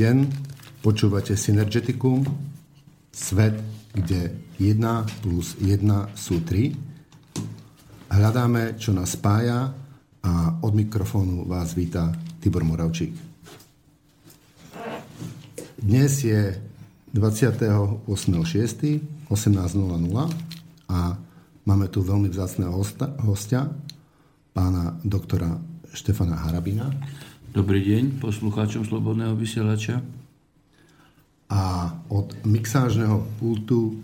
deň, počúvate Synergeticum, svet, kde 1 plus 1 sú 3. Hľadáme, čo nás spája a od mikrofónu vás víta Tibor Moravčík. Dnes je 28.6. 18.00 a máme tu veľmi vzácného hostia, pána doktora Štefana Harabina. Dobrý deň poslucháčom Slobodného vysielača. A od mixážneho pultu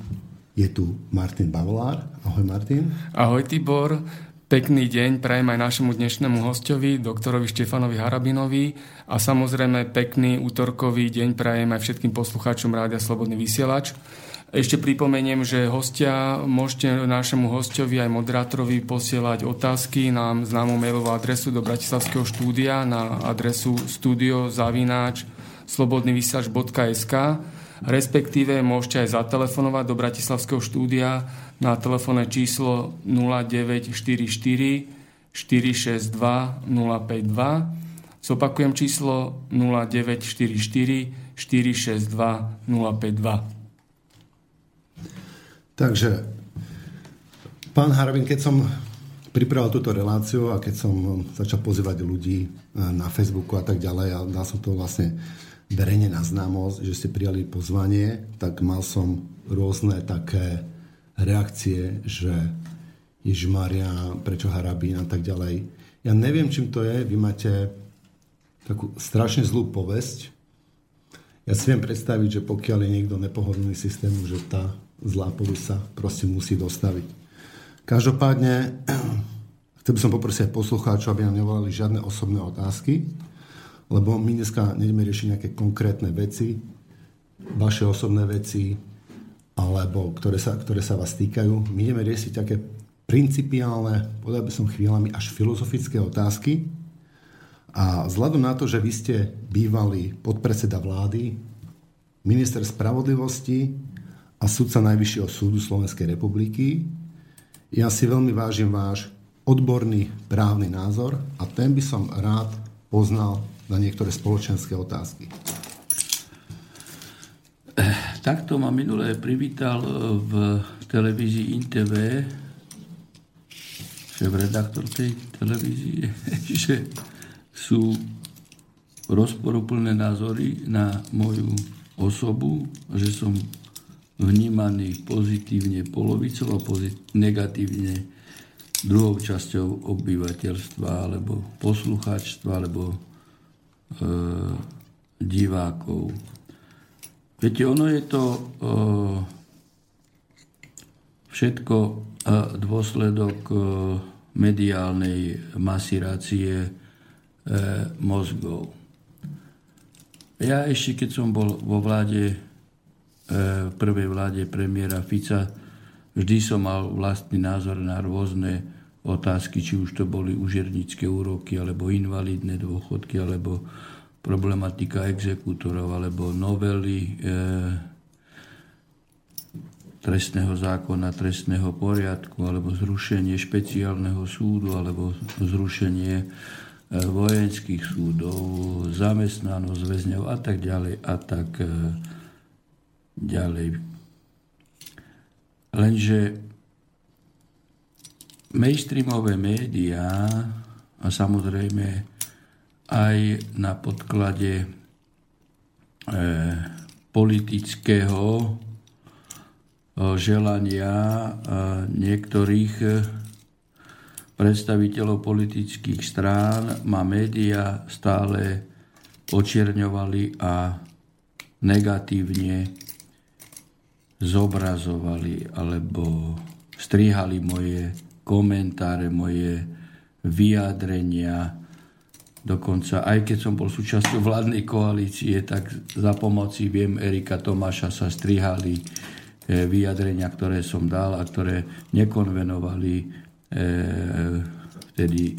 je tu Martin Bavolár. Ahoj Martin. Ahoj Tibor. Pekný deň prajem aj našemu dnešnému hostovi, doktorovi Štefanovi Harabinovi a samozrejme pekný útorkový deň prajem aj všetkým poslucháčom Rádia Slobodný vysielač. Ešte pripomeniem, že hostia, môžete našemu hostovi aj moderátorovi posielať otázky na známu mailovú adresu do Bratislavského štúdia na adresu studiozavináč slobodnyvysielač.sk respektíve môžete aj zatelefonovať do Bratislavského štúdia na telefónne číslo 0944 462 052. Zopakujem číslo 0944 462 052. Takže, pán Harabin, keď som pripravil túto reláciu a keď som začal pozývať ľudí e, na Facebooku a tak ďalej a dal som to vlastne verejne na známosť, že ste prijali pozvanie, tak mal som rôzne také reakcie, že Maria, prečo Harabín a tak ďalej. Ja neviem, čím to je. Vy máte takú strašne zlú povesť. Ja si viem predstaviť, že pokiaľ je niekto nepohodlný systému, že tá zlá sa proste musí dostaviť. Každopádne, chcel by som poprosiť aj poslucháčov, aby nám nevolali žiadne osobné otázky, lebo my dneska nejdeme riešiť nejaké konkrétne veci, vaše osobné veci, alebo ktoré sa, ktoré sa vás týkajú. My ideme riešiť také principiálne, povedal by som chvíľami, až filozofické otázky. A vzhľadom na to, že vy ste bývalý podpredseda vlády, minister spravodlivosti, a sudca Najvyššieho súdu Slovenskej republiky. Ja si veľmi vážim váš odborný právny názor a ten by som rád poznal na niektoré spoločenské otázky. Takto ma minulé privítal v televízii INTV šéf-redaktor tej televízie, že sú rozporuplné názory na moju osobu, že som vnímaný pozitívne polovicou a pozit- negatívne druhou časťou obyvateľstva alebo poslucháčstva alebo e, divákov. Viete, ono je to e, všetko e, dôsledok e, mediálnej masirácie e, mozgov. Ja ešte, keď som bol vo vláde v prvej vláde premiéra Fica vždy som mal vlastný názor na rôzne otázky, či už to boli užernické úroky, alebo invalidné dôchodky, alebo problematika exekútorov, alebo novely e, trestného zákona, trestného poriadku, alebo zrušenie špeciálneho súdu, alebo zrušenie e, vojenských súdov, zamestnanosť väzňov a tak ďalej a tak e, ďalej. Lenže mainstreamové médiá a samozrejme aj na podklade e, politického e, želania e, niektorých e, predstaviteľov politických strán ma médiá stále očierňovali a negatívne zobrazovali alebo strihali moje komentáre, moje vyjadrenia. Dokonca aj keď som bol súčasťou vládnej koalície, tak za pomoci, viem, Erika Tomáša sa strihali e, vyjadrenia, ktoré som dal a ktoré nekonvenovali e, vtedy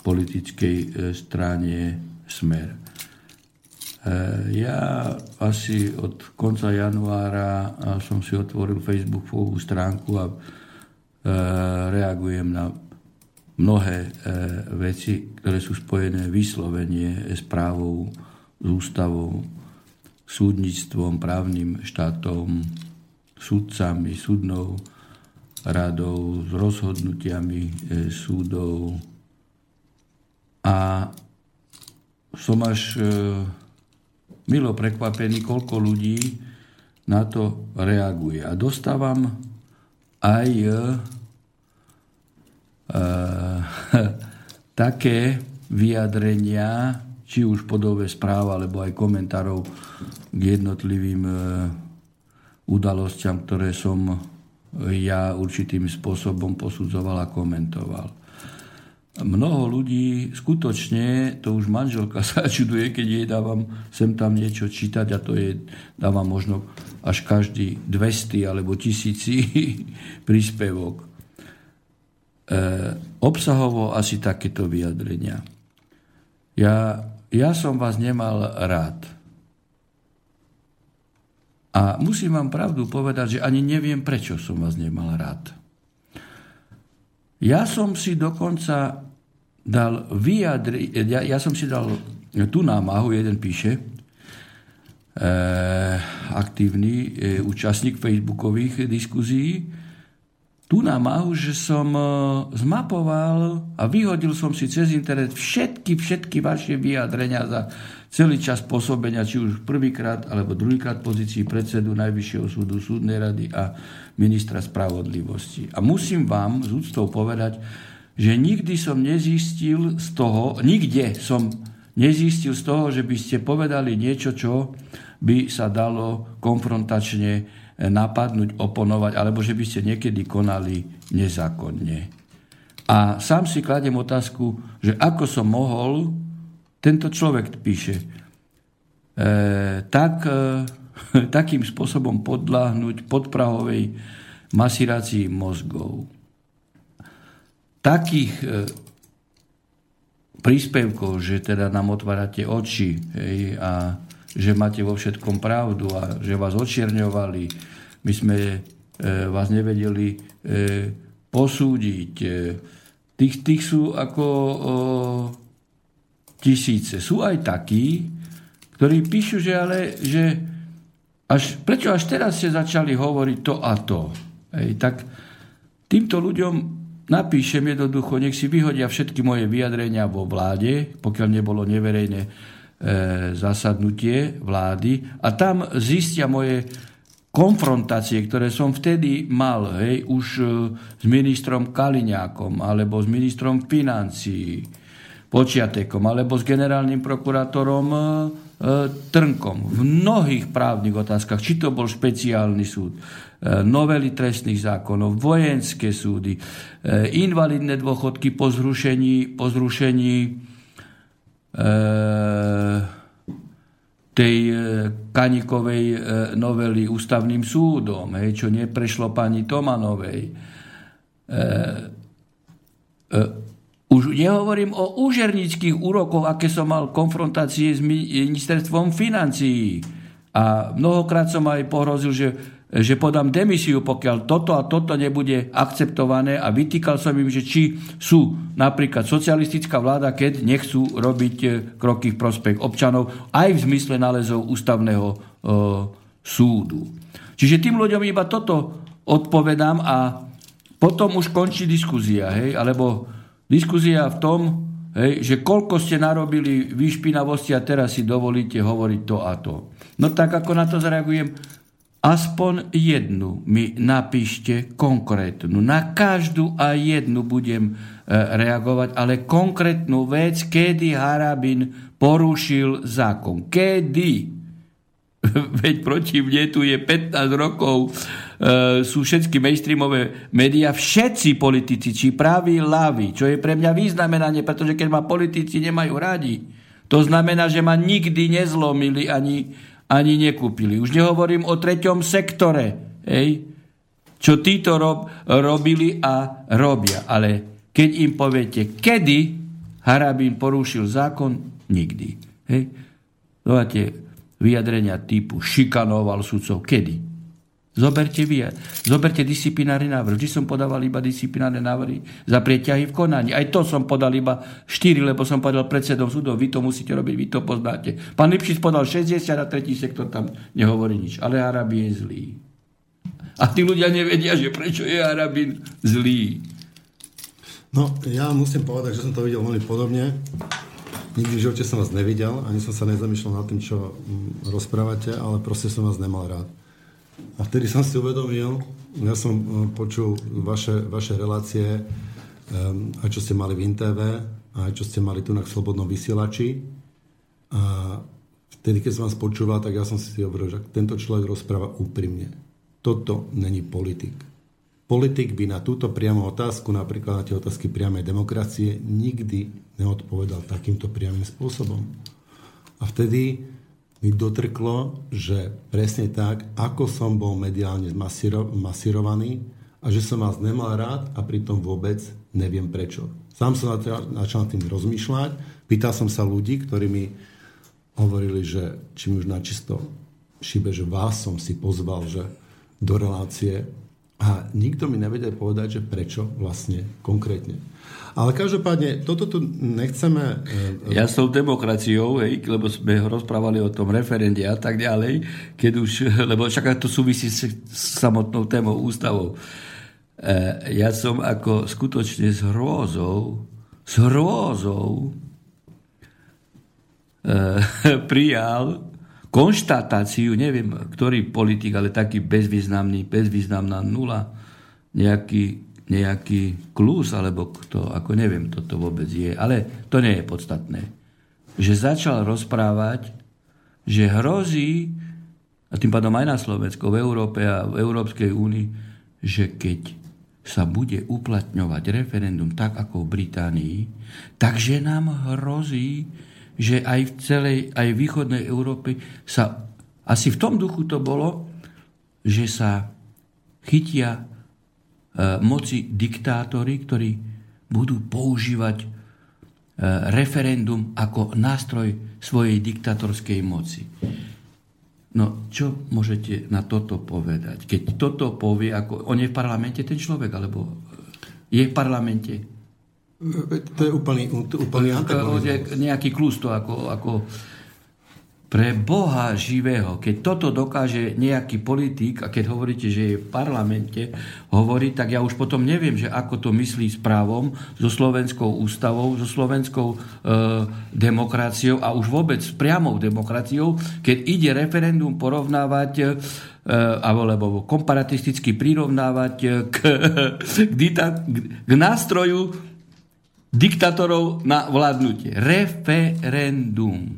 politickej e, strane Smer. Eh, ja asi od konca januára som si otvoril Facebookovú stránku a eh, reagujem na mnohé eh, veci, ktoré sú spojené vyslovene s právou, s ústavou súdnictvom, právnym štátom, súdcami, súdnou radou, s rozhodnutiami e, súdov. A som až e, milo prekvapený, koľko ľudí na to reaguje. A dostávam aj e, také vyjadrenia, či už podobe správ, alebo aj komentárov k jednotlivým e, udalostiam, ktoré som ja určitým spôsobom posudzoval a komentoval. Mnoho ľudí, skutočne, to už manželka sa čuduje, keď jej dávam sem tam niečo čítať a to je, dávam možno až každý 200 alebo tisíci príspevok. E, obsahovo asi takéto vyjadrenia. Ja, ja som vás nemal rád a musím vám pravdu povedať, že ani neviem, prečo som vás nemal rád. Ja som si dokonca dal vyjadri, ja, ja som si dal tú námahu, jeden píše, e, aktívny e, účastník facebookových diskuzí, tú námahu, že som e, zmapoval a vyhodil som si cez internet všetky, všetky vaše vyjadrenia za celý čas pôsobenia, či už prvýkrát alebo druhýkrát pozícii predsedu Najvyššieho súdu, súdnej rady a ministra spravodlivosti. A musím vám z úctou povedať, že nikdy som nezistil z toho, nikde som nezistil z toho, že by ste povedali niečo, čo by sa dalo konfrontačne napadnúť, oponovať, alebo že by ste niekedy konali nezákonne. A sám si kladem otázku, že ako som mohol tento človek píše, e, tak, e, takým spôsobom podláhnuť podprahovej masirácii mozgov. Takých e, príspevkov, že teda nám otvárate oči hej, a že máte vo všetkom pravdu a že vás očierňovali, my sme e, vás nevedeli e, posúdiť. Tých, tých sú ako tisíce. Sú aj takí, ktorí píšu, že ale, že až, prečo až teraz ste začali hovoriť to a to. Ej, tak týmto ľuďom napíšem jednoducho, nech si vyhodia všetky moje vyjadrenia vo vláde, pokiaľ nebolo neverejné e, zasadnutie vlády a tam zistia moje konfrontácie, ktoré som vtedy mal, hej, už e, s ministrom Kaliňákom alebo s ministrom financií, Počiatekom alebo s generálnym prokurátorom e, e, Trnkom v mnohých právnych otázkach, či to bol špeciálny súd, novely trestných zákonov, vojenské súdy, invalidné dôchodky po zrušení, po zrušení tej Kanikovej novely ústavným súdom, hej, čo neprešlo pani Tomanovej. Už nehovorím o úžernických úrokoch, aké som mal konfrontácie s ministerstvom financií. A mnohokrát som aj pohrozil, že, že podám demisiu, pokiaľ toto a toto nebude akceptované a vytýkal som im, že či sú napríklad socialistická vláda, keď nechcú robiť e, kroky v prospech občanov, aj v zmysle nálezov ústavného e, súdu. Čiže tým ľuďom iba toto odpovedám a potom už končí diskuzia, hej, alebo Diskuzia v tom, hej, že koľko ste narobili vyšpinavosti a teraz si dovolíte hovoriť to a to. No tak ako na to zareagujem, aspoň jednu mi napíšte konkrétnu. Na každú a jednu budem e, reagovať, ale konkrétnu vec, kedy Harabin porušil zákon. Kedy? Veď proti mne tu je 15 rokov, e, sú všetky mainstreamové médiá, všetci politici, či praví, laví, čo je pre mňa významenanie, pretože keď ma politici nemajú radi, to znamená, že ma nikdy nezlomili ani, ani nekúpili. Už nehovorím o treťom sektore, hej, čo títo rob, robili a robia. Ale keď im poviete, kedy Harabín porušil zákon, nikdy. Hej. Dováte, vyjadrenia typu šikanoval sudcov. Kedy? Zoberte vy, zoberte disciplinárny návrh. Vždy som podával iba disciplinárne návrhy za prieťahy v konaní. Aj to som podal iba 4, lebo som podal predsedom súdov. Vy to musíte robiť, vy to poznáte. Pán Lipšic podal 60 a tretí sektor tam nehovorí nič. Ale Arabi je zlý. A tí ľudia nevedia, že prečo je Arabin zlý. No, ja musím povedať, že som to videl veľmi podobne. Nikdy v živote som vás nevidel, ani som sa nezamýšľal nad tým, čo mm, rozprávate, ale proste som vás nemal rád. A vtedy som si uvedomil, ja som e, počul vaše, vaše relácie, um, aj čo ste mali v InTV, aj čo ste mali tu na Slobodnom vysielači. A vtedy, keď som vás počúval, tak ja som si hovoril, že tento človek rozpráva úprimne. Toto není politik. Politik by na túto priamu otázku, napríklad na tie otázky priamej demokracie, nikdy neodpovedal takýmto priamým spôsobom. A vtedy mi dotrklo, že presne tak, ako som bol mediálne masiro, masírovaný a že som vás nemal rád a pritom vôbec neviem prečo. Sám som začal tým rozmýšľať, pýtal som sa ľudí, ktorí mi hovorili, že či mi už načisto šibe, že vás som si pozval že do relácie a nikto mi nevedel povedať, že prečo vlastne konkrétne. Ale každopádne, toto tu nechceme... E, ja s tou demokraciou, hej, lebo sme rozprávali o tom referende a tak ďalej, keď už, lebo však to súvisí s, samotnou témou ústavou. E, ja som ako skutočne s hrôzou, s hrôzou e, prijal konštatáciu, neviem, ktorý politik, ale taký bezvýznamný, bezvýznamná nula, nejaký nejaký klus, alebo kto, ako neviem, toto vôbec je, ale to nie je podstatné. Že začal rozprávať, že hrozí, a tým pádom aj na Slovensku, v Európe a v Európskej únii, že keď sa bude uplatňovať referendum tak ako v Británii, takže nám hrozí, že aj v celej, aj v východnej Európe sa, asi v tom duchu to bolo, že sa chytia E, moci diktátori, ktorí budú používať e, referendum ako nástroj svojej diktatorskej moci. No, čo môžete na toto povedať? Keď toto povie, ako on je v parlamente ten človek, alebo je v parlamente? To je úplný, úplný Nejaký klus to ako, ako pre Boha živého, keď toto dokáže nejaký politik, a keď hovoríte, že je v parlamente, hovorí, tak ja už potom neviem, že ako to myslí s právom, so slovenskou ústavou, so slovenskou e, demokraciou a už vôbec s priamou demokraciou, keď ide referendum porovnávať e, alebo komparatisticky prirovnávať k, k, dita, k nástroju diktatorov na vládnutie. Referendum.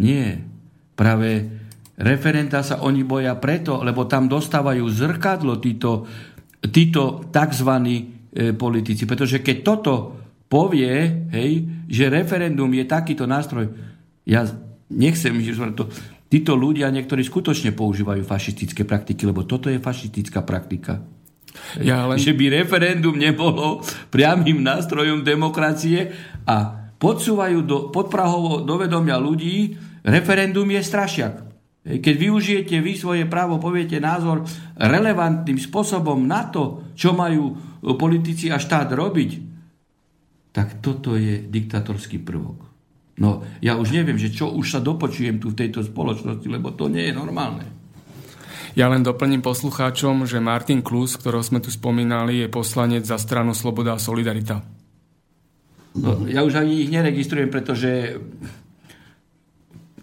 Nie. Práve referenta sa oni boja preto, lebo tam dostávajú zrkadlo títo, títo tzv. E, politici. Pretože keď toto povie, hej, že referendum je takýto nástroj, ja nechcem, že to, títo ľudia niektorí skutočne používajú fašistické praktiky, lebo toto je fašistická praktika. Ja len... Že by referendum nebolo priamým nástrojom demokracie a podsúvajú do, podprahovo do ľudí, Referendum je strašiak. Keď využijete vy svoje právo, poviete názor relevantným spôsobom na to, čo majú politici a štát robiť, tak toto je diktatorský prvok. No, ja už neviem, že čo už sa dopočujem tu v tejto spoločnosti, lebo to nie je normálne. Ja len doplním poslucháčom, že Martin Klus, ktorého sme tu spomínali, je poslanec za stranu Sloboda a Solidarita. No, ja už ani ich neregistrujem, pretože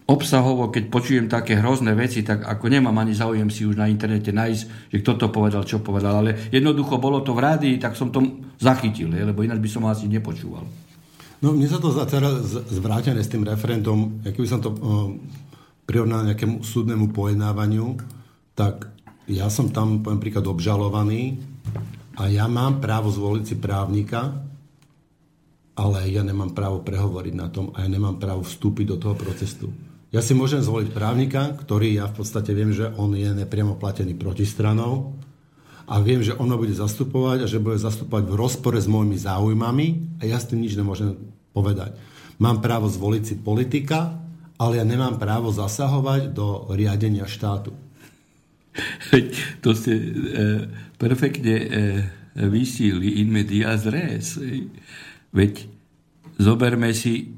obsahovo, keď počujem také hrozné veci, tak ako nemám ani záujem si už na internete nájsť, že kto to povedal, čo povedal. Ale jednoducho bolo to v rádii, tak som to zachytil, lebo ináč by som asi nepočúval. No mne sa to teraz zvrátené s tým referendum, keby som to uh, prirovnal nejakému súdnemu pojednávaniu, tak ja som tam, poviem príklad, obžalovaný a ja mám právo zvoliť si právnika, ale ja nemám právo prehovoriť na tom a ja nemám právo vstúpiť do toho procesu. Ja si môžem zvoliť právnika, ktorý ja v podstate viem, že on je nepriamo platený protistranou a viem, že ono bude zastupovať a že bude zastupovať v rozpore s môjmi záujmami a ja s tým nič nemôžem povedať. Mám právo zvoliť si politika, ale ja nemám právo zasahovať do riadenia štátu. To ste e, perfektne e, vysíli in medias res. Veď zoberme si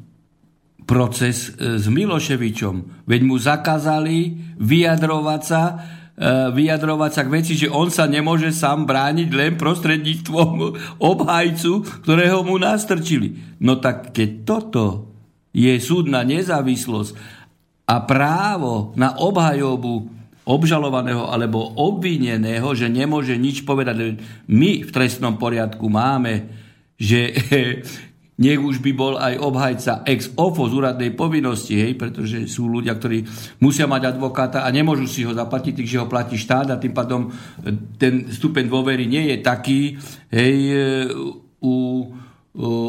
proces e, s Miloševičom. Veď mu zakázali vyjadrovať sa e, vyjadrovať sa k veci, že on sa nemôže sám brániť len prostredníctvom obhajcu, ktorého mu nastrčili. No tak keď toto je súdna nezávislosť a právo na obhajobu obžalovaného alebo obvineného, že nemôže nič povedať. My v trestnom poriadku máme, že nech už by bol aj obhajca ex ofo z úradnej povinnosti, hej, pretože sú ľudia, ktorí musia mať advokáta a nemôžu si ho zaplatiť, takže ho platí štát a tým pádom ten stupeň dôvery nie je taký, hej, u, u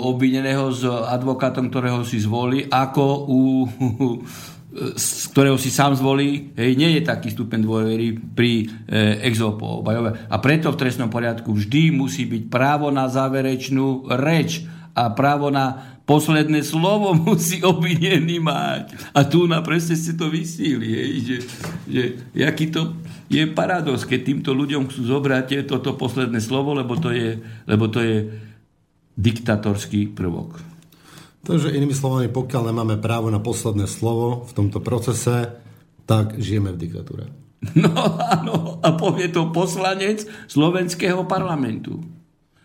obvineného s advokátom, ktorého si zvolí, ako u z ktorého si sám zvolí, hej, nie je taký stupeň dôvery pri e, exopo A preto v trestnom poriadku vždy musí byť právo na záverečnú reč a právo na posledné slovo musí obvinený mať. A tu na presne ste to vysíli, hej, že, že jaký to je paradox, keď týmto ľuďom chcú zobrať toto posledné slovo, lebo to je, lebo to je diktatorský prvok. Takže inými slovami, pokiaľ nemáme právo na posledné slovo v tomto procese, tak žijeme v diktatúre. No áno, a povie to poslanec slovenského parlamentu.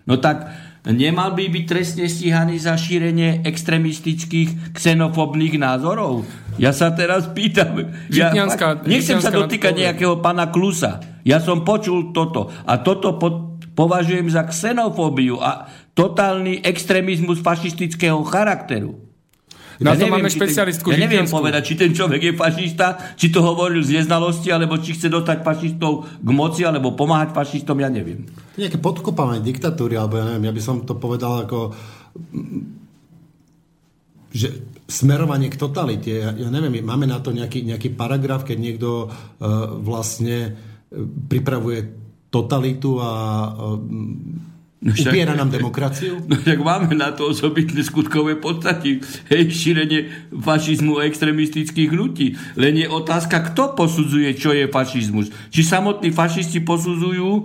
No tak nemal by byť trestne stíhaný za šírenie extremistických, xenofobných názorov? Ja sa teraz pýtam. Ja fakt, nechcem sa dotýkať nejakého pana Klusa. Ja som počul toto. A toto po, považujem za xenofóbiu. A totálny extrémizmus fašistického charakteru. Na ja to neviem, máme špecialistku ten, Ja neviem povedať, či ten človek je fašista, či to hovoril z neznalosti, alebo či chce dostať fašistov k moci, alebo pomáhať fašistom, ja neviem. Nejaké podkopávanie diktatúry, alebo ja neviem, ja by som to povedal ako že smerovanie k totalite, ja, ja neviem, máme na to nejaký, nejaký paragraf, keď niekto uh, vlastne e, pripravuje totalitu a uh, No však, Upiera nám demokraciu? No tak máme na to osobitné skutkové podstaty. Hej, šírenie fašizmu a extremistických hnutí. Len je otázka, kto posudzuje, čo je fašizmus. Či samotní fašisti posudzujú e,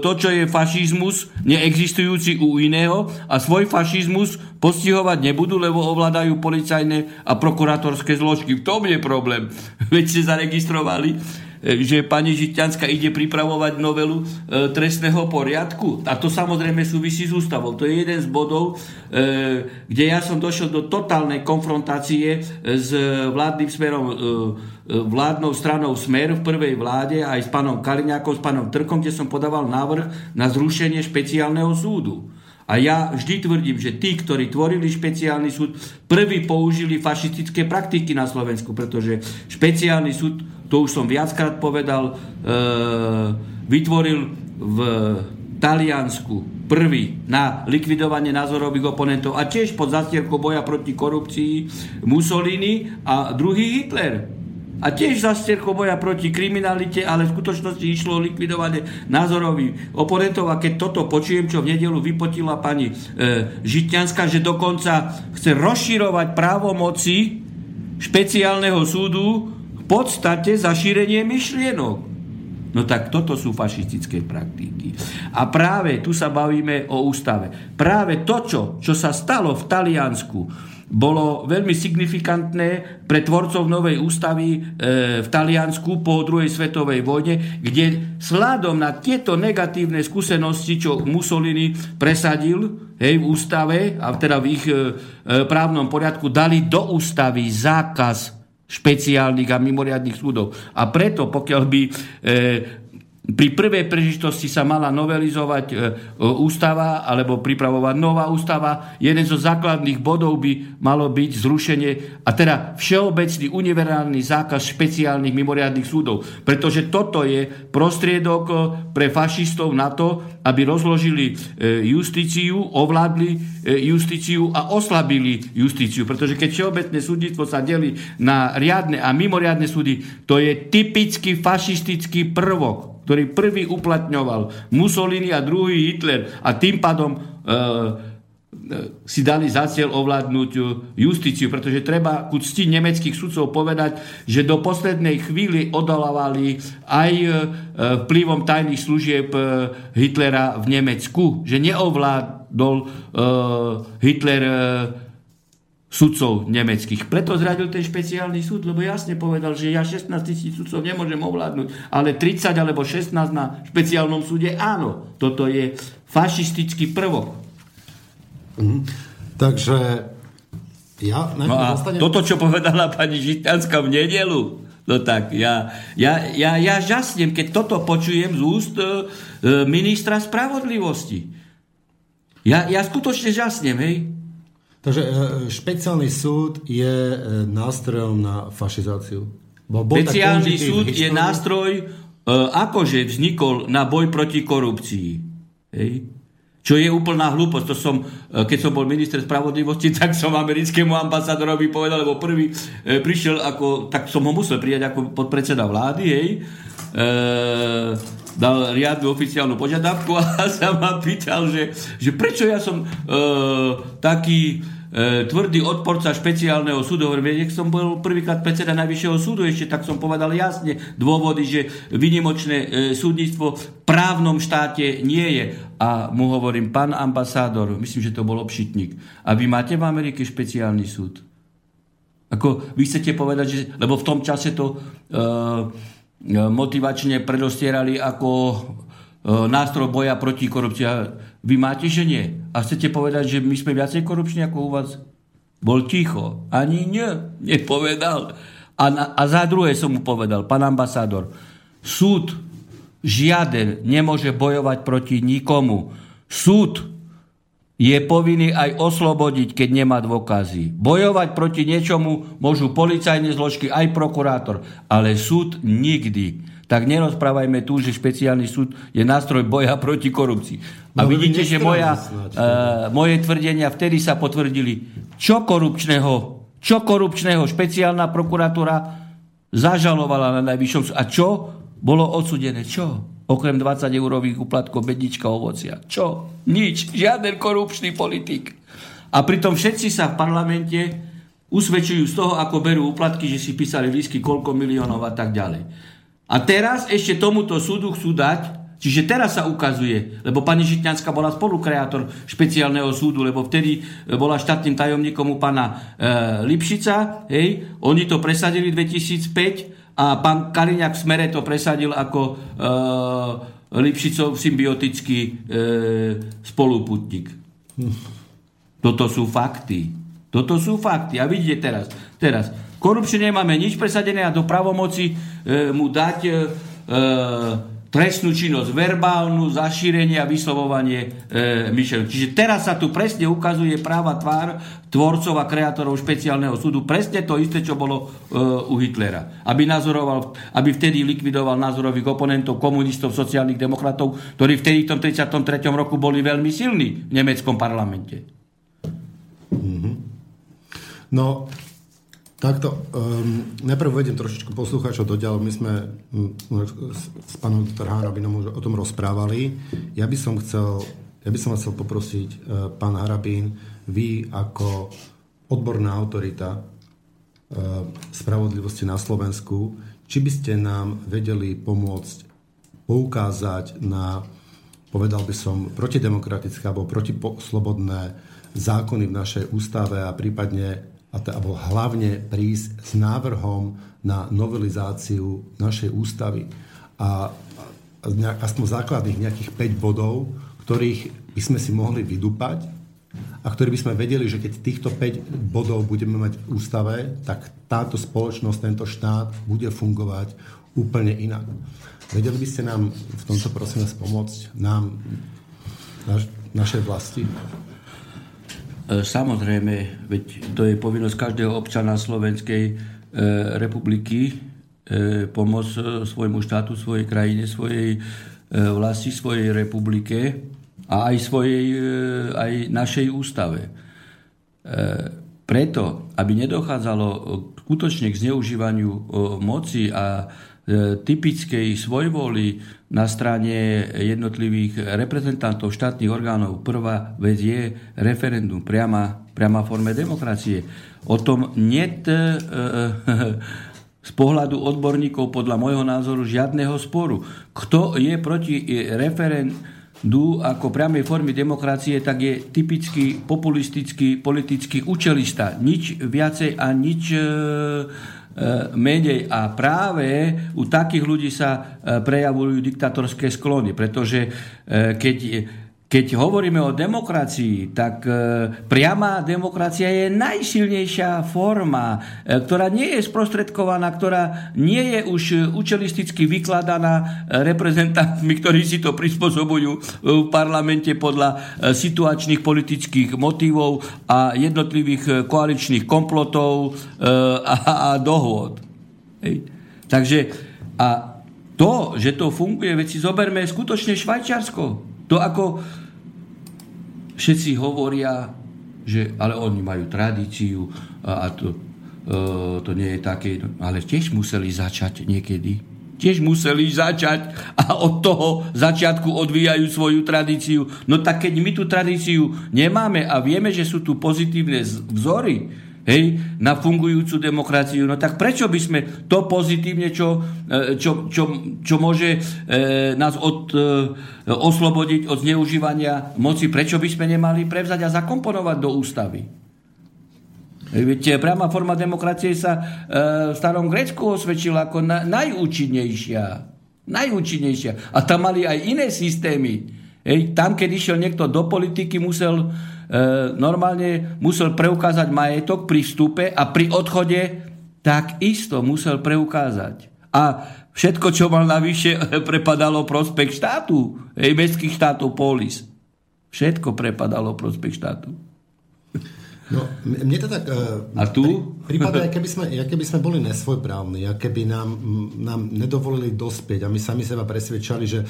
to, čo je fašizmus, neexistujúci u iného a svoj fašizmus postihovať nebudú, lebo ovládajú policajné a prokurátorské zložky. V tom je problém. Veď ste zaregistrovali, že pani Žitňanská ide pripravovať novelu e, trestného poriadku. A to samozrejme súvisí s ústavou. To je jeden z bodov, e, kde ja som došiel do totálnej konfrontácie s vládnym smerom vládnou stranou Smer v prvej vláde aj s pánom Kaliňákom, s pánom Trkom, kde som podával návrh na zrušenie špeciálneho súdu. A ja vždy tvrdím, že tí, ktorí tvorili špeciálny súd, prví použili fašistické praktiky na Slovensku, pretože špeciálny súd to už som viackrát povedal, e, vytvoril v Taliansku prvý na likvidovanie názorových oponentov a tiež pod zastierkou boja proti korupcii Mussolini a druhý Hitler. A tiež zastierkou boja proti kriminalite, ale v skutočnosti išlo o likvidovanie názorových oponentov. A keď toto počujem, čo v nedelu vypotila pani e, Žitňanská, že dokonca chce rozširovať právomoci špeciálneho súdu podstate za šírenie myšlienok. No tak toto sú fašistické praktiky. A práve tu sa bavíme o ústave. Práve to, čo, čo sa stalo v Taliansku, bolo veľmi signifikantné pre tvorcov novej ústavy e, v Taliansku po druhej svetovej vojne, kde sladom na tieto negatívne skúsenosti, čo Mussolini presadil hej, v ústave, a teda v ich e, e právnom poriadku, dali do ústavy zákaz špeciálnych a mimoriadných súdov. A preto, pokiaľ by e, pri prvej príležitosti sa mala novelizovať e, ústava alebo pripravovať nová ústava, jeden zo základných bodov by malo byť zrušenie a teda všeobecný univerzálny zákaz špeciálnych mimoriadných súdov. Pretože toto je prostriedok e, pre fašistov na to, aby rozložili e, justíciu, ovládli e, justíciu a oslabili justíciu. Pretože keď všeobecné súdnictvo sa delí na riadne a mimoriadne súdy, to je typický fašistický prvok, ktorý prvý uplatňoval Mussolini a druhý Hitler a tým pádom e, si dali za cieľ ovládnuť justíciu, pretože treba ku cti nemeckých sudcov povedať, že do poslednej chvíli odolávali aj vplyvom tajných služieb Hitlera v Nemecku, že neovládol Hitler sudcov nemeckých. Preto zradil ten špeciálny súd, lebo jasne povedal, že ja 16 tisíc sudcov nemôžem ovládnuť, ale 30 alebo 16 na špeciálnom súde áno. Toto je fašistický prvok. Mm. Takže ja... No a dostanem... toto, čo povedala pani Žitňanská v nedelu, no tak ja, ja, ja, ja žasnem, keď toto počujem z úst e, ministra spravodlivosti. Ja, ja skutočne žasnem, hej. Takže e, špeciálny súd je e, nástrojom na fašizáciu. Špeciálny súd je nástroj, akože vznikol na boj proti korupcii. Hej? Čo je úplná hlúposť. To som, keď som bol minister spravodlivosti, tak som americkému ambasádorovi povedal, lebo prvý prišiel ako, tak som ho musel prijať ako podpredseda vlády, hej. E, dal riadnu oficiálnu požiadavku a sa ma pýtal, že, že prečo ja som e, taký e, tvrdý odporca špeciálneho súdu. Hovorím, nech som bol prvýkrát predseda Najvyššieho súdu ešte, tak som povedal jasne dôvody, že vynimočné e, súdnictvo v právnom štáte nie je. A mu hovorím, pán ambasádor, myslím, že to bol obšitník, a vy máte v Amerike špeciálny súd? Ako vy chcete povedať, že, lebo v tom čase to e, motivačne predostierali ako e, nástroj boja proti korupcii. Vy máte, že nie. A chcete povedať, že my sme viacej korupční ako u vás? Bol ticho. Ani nie. Nepovedal. A, na, a za druhé som mu povedal, pán ambasádor, súd žiaden nemôže bojovať proti nikomu. Súd je povinný aj oslobodiť, keď nemá dôkazy. Bojovať proti niečomu môžu policajné zložky, aj prokurátor, ale súd nikdy. Tak nerozprávajme tu, že špeciálny súd je nástroj boja proti korupcii. A no, vidíte, že moja, uh, moje tvrdenia vtedy sa potvrdili. Čo korupčného, čo korupčného špeciálna prokuratúra zažalovala na najvyššom súde. A čo bolo odsudené? Čo? Okrem 20 eurových uplatkov bednička ovocia. Čo? Nič. Žiaden korupčný politik. A pritom všetci sa v parlamente usvedčujú z toho, ako berú úplatky, že si písali lísky koľko miliónov a tak ďalej. A teraz ešte tomuto súdu chcú dať, čiže teraz sa ukazuje, lebo pani Žitňanská bola spolukreátor špeciálneho súdu, lebo vtedy bola štátnym tajomníkom u pana e, Lipšica, hej, oni to presadili 2005 a pán Kaliňák v smere to presadil ako e, Lipšicov symbiotický e, spoluputník. Toto sú fakty. Toto sú fakty. A vidíte teraz, teraz korupčne nemáme nič presadené a do pravomoci e, mu dať e, trestnú činnosť verbálnu, zašírenie a vyslovovanie e, myšlenok. Čiže teraz sa tu presne ukazuje práva tvár tvorcov a kreatorov špeciálneho súdu. Presne to isté, čo bolo e, u Hitlera. Aby, nazoroval, aby vtedy likvidoval názorových oponentov, komunistov, sociálnych demokratov, ktorí vtedy v tom 33. roku boli veľmi silní v nemeckom parlamente. Mm-hmm. No, Takto, um, najprv uvedem trošičku poslucháčov do ďalov. My sme um, s pánom doktor Harabinom už o tom rozprávali. Ja by som chcel, ja by som vás chcel poprosiť, uh, pán Harabín, vy ako odborná autorita uh, spravodlivosti na Slovensku, či by ste nám vedeli pomôcť poukázať na, povedal by som, protidemokratické alebo protislobodné zákony v našej ústave a prípadne a to, alebo hlavne prísť s návrhom na novelizáciu našej ústavy a aspoň základných nejakých 5 bodov, ktorých by sme si mohli vydupať a ktorí by sme vedeli, že keď týchto 5 bodov budeme mať v ústave, tak táto spoločnosť, tento štát bude fungovať úplne inak. Vedeli by ste nám v tomto prosím vás pomôcť, nám, naš, našej vlasti? E, samozrejme, veď to je povinnosť každého občana Slovenskej e, republiky e, pomôcť svojmu štátu, svojej krajine, svojej vlasti, svojej republike a aj, svojej, aj našej ústave. Preto, aby nedochádzalo skutočne k zneužívaniu moci a typickej svojvoli na strane jednotlivých reprezentantov štátnych orgánov. Prvá vec je referendum, priama, priama forme demokracie. O tom net e, z pohľadu odborníkov podľa môjho názoru žiadneho sporu. Kto je proti referendu ako priamej formy demokracie, tak je typický populistický politický účelista. Nič viacej a nič e, E, menej. A práve u takých ľudí sa e, prejavujú diktatorské sklony, pretože e, keď keď hovoríme o demokracii, tak priama demokracia je najsilnejšia forma, ktorá nie je sprostredkovaná, ktorá nie je už učelisticky vykladaná reprezentantmi, ktorí si to prispôsobujú v parlamente podľa situačných politických motivov a jednotlivých koaličných komplotov a, a dohôd. Takže a to, že to funguje, veci zoberme skutočne Švajčiarsko. To ako všetci hovoria, že ale oni majú tradíciu a, a to, e, to nie je také, ale tiež museli začať niekedy. Tiež museli začať a od toho začiatku odvíjajú svoju tradíciu. No tak keď my tú tradíciu nemáme a vieme, že sú tu pozitívne vzory, hej, na fungujúcu demokraciu. No tak prečo by sme to pozitívne, čo, e, čo, čo, čo môže e, nás od, e, oslobodiť od zneužívania moci, prečo by sme nemali prevzať a zakomponovať do ústavy? Viete, priama forma demokracie sa v starom Grécku osvedčila ako na, najúčinnejšia. Najúčinnejšia. A tam mali aj iné systémy. Hej, tam, keď išiel niekto do politiky, musel E, normálne musel preukázať majetok pri vstupe a pri odchode tak isto musel preukázať. A všetko, čo mal navyše, prepadalo prospech štátu, hej, mestských štátov polis. Všetko prepadalo prospech štátu. No, mne to tak... Uh, A tu? Prípada, keby sme, keby sme boli nesvojprávni, keby nám, nám nedovolili dospieť a my sami seba presvedčali, že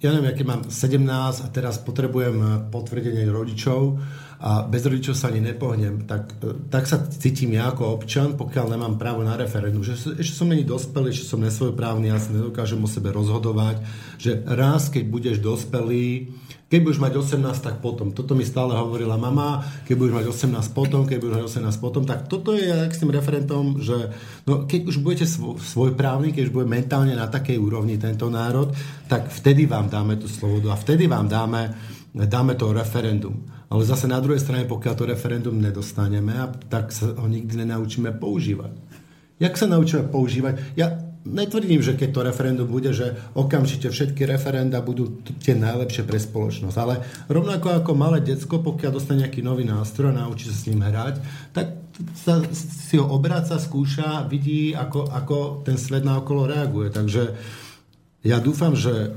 ja neviem, aký mám 17 a teraz potrebujem eh, potvrdenie rodičov a bez rodičov sa ani nepohnem, tak, eh, tak sa cítim ja ako občan, pokiaľ nemám právo na referendum. Že ešte som není dospelý, ešte som nesvojprávny, ja si nedokážem o sebe rozhodovať, že raz, keď budeš dospelý, keď budeš mať 18, tak potom. Toto mi stále hovorila mama, keď budeš mať 18 potom, keď budeš mať 18 potom. Tak toto je jak s tým referentom, že no, keď už budete svoj, právny, keď už bude mentálne na takej úrovni tento národ, tak vtedy vám dáme tú slobodu a vtedy vám dáme, dáme to referendum. Ale zase na druhej strane, pokiaľ to referendum nedostaneme, tak sa ho nikdy nenaučíme používať. Jak sa naučíme používať? Ja netvrdím, že keď to referendum bude, že okamžite všetky referenda budú tie najlepšie pre spoločnosť, ale rovnako ako malé decko, pokiaľ dostane nejaký nový nástroj a naučí sa s ním hrať, tak sa, si ho obráca, skúša, vidí, ako, ako ten svet naokolo reaguje. Takže ja dúfam, že e,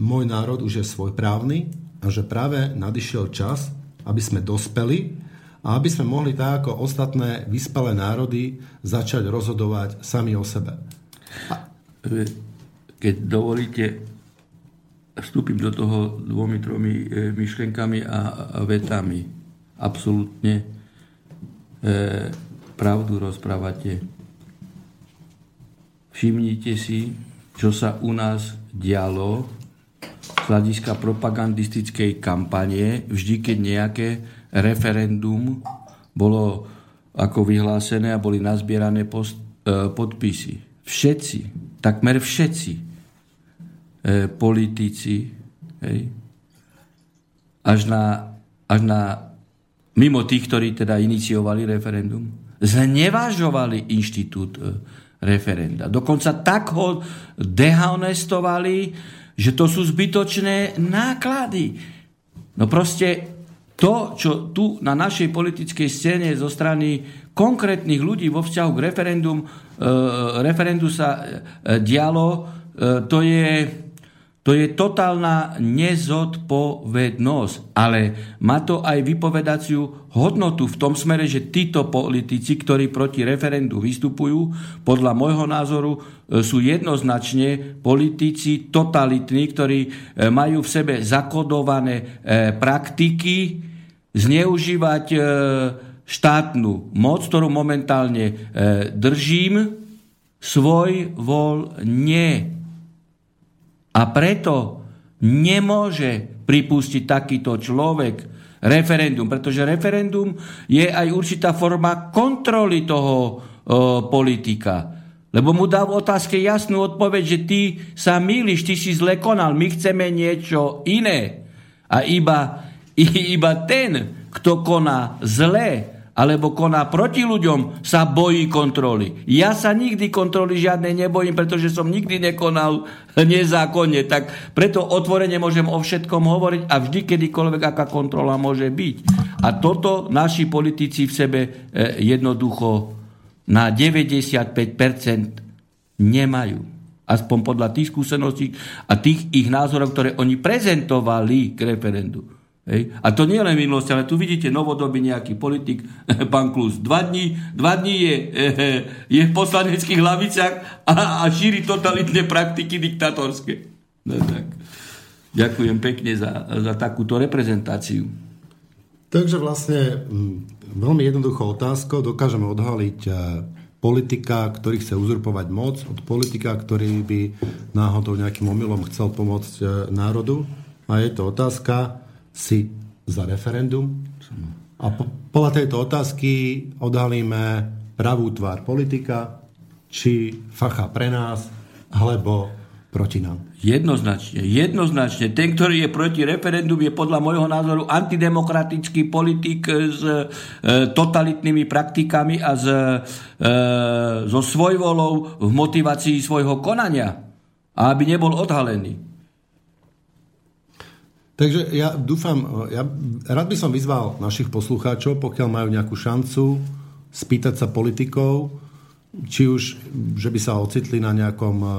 môj národ už je svojprávny a že práve nadišiel čas, aby sme dospeli a aby sme mohli tak ako ostatné vyspelé národy začať rozhodovať sami o sebe. Keď dovolíte, vstúpim do toho dvomi, tromi e, myšlenkami a vetami. Absolútne e, pravdu rozprávate. Všimnite si, čo sa u nás dialo z hľadiska propagandistickej kampanie, vždy keď nejaké referendum bolo ako vyhlásené a boli nazbierané post, e, podpisy. Všetci, takmer všetci e, politici, hej, až na, až na mimo tých, ktorí teda iniciovali referendum, znevažovali inštitút e, referenda. Dokonca tak ho dehonestovali, že to sú zbytočné náklady. No proste to, čo tu na našej politickej scéne zo strany konkrétnych ľudí vo vzťahu k referendum, e, referendu sa e, dialo, e, to je to je totálna nezodpovednosť, ale má to aj vypovedaciu hodnotu v tom smere, že títo politici, ktorí proti referendu vystupujú, podľa môjho názoru e, sú jednoznačne politici totalitní, ktorí e, majú v sebe zakodované e, praktiky, zneužívať štátnu moc, ktorú momentálne držím, svoj vol nie. A preto nemôže pripustiť takýto človek referendum, pretože referendum je aj určitá forma kontroly toho o, politika. Lebo mu dá v otázke jasnú odpoveď, že ty sa mýliš, ty si zle konal, my chceme niečo iné. A iba, iba ten, kto koná zle, alebo koná proti ľuďom, sa bojí kontroly. Ja sa nikdy kontroly žiadnej nebojím, pretože som nikdy nekonal nezákonne. Tak preto otvorene môžem o všetkom hovoriť a vždy, kedykoľvek aká kontrola môže byť. A toto naši politici v sebe e, jednoducho na 95% nemajú. Aspoň podľa tých skúseností a tých ich názorov, ktoré oni prezentovali k referendu. Hej. A to nie len minulosť, ale tu vidíte novodobý nejaký politik, pán Klus. Dva dní, dva dní je, je v poslaneckých hlavicách a, a šíri totalitné praktiky diktatorské. No, tak. Ďakujem pekne za, za takúto reprezentáciu. Takže vlastne veľmi jednoduchou otázkou dokážeme odhaliť e, politika, ktorý chce uzurpovať moc, od politika, ktorý by náhodou nejakým omylom chcel pomôcť e, národu. A je to otázka, si za referendum? A po, podľa tejto otázky odhalíme pravú tvár politika, či facha pre nás, alebo proti nám. Jednoznačne, jednoznačne. Ten, ktorý je proti referendum, je podľa môjho názoru antidemokratický politik s e, totalitnými praktikami a s, e, so svojvolou v motivácii svojho konania. Aby nebol odhalený. Takže ja dúfam, ja rád by som vyzval našich poslucháčov, pokiaľ majú nejakú šancu spýtať sa politikov, či už, že by sa ocitli na nejakom eh,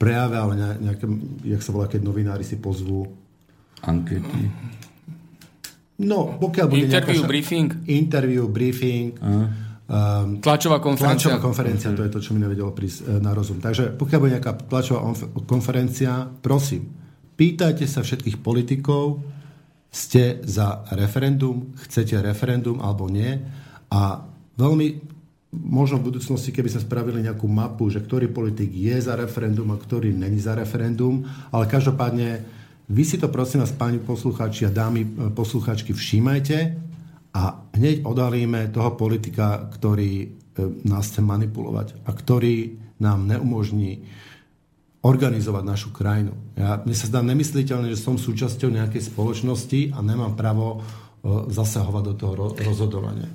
prejave, ale nejaké, jak sa volá, keď novinári si pozvú. Ankety. No, pokiaľ bude Interview, nejaká, briefing. Interview, briefing. Um, tlačová konferencia. Tlačová konferencia, to je to, čo mi nevedelo prísť eh, na rozum. Takže pokiaľ bude nejaká tlačová konferencia, prosím, Pýtajte sa všetkých politikov, ste za referendum, chcete referendum alebo nie. A veľmi možno v budúcnosti, keby sme spravili nejakú mapu, že ktorý politik je za referendum a ktorý není za referendum, ale každopádne vy si to prosím vás, páni poslucháči a dámy e, poslucháčky, všímajte a hneď odhalíme toho politika, ktorý e, nás chce manipulovať a ktorý nám neumožní organizovať našu krajinu. Ja, mne sa zdá nemysliteľné, že som súčasťou nejakej spoločnosti a nemám právo uh, zasahovať do toho ro- rozhodovania.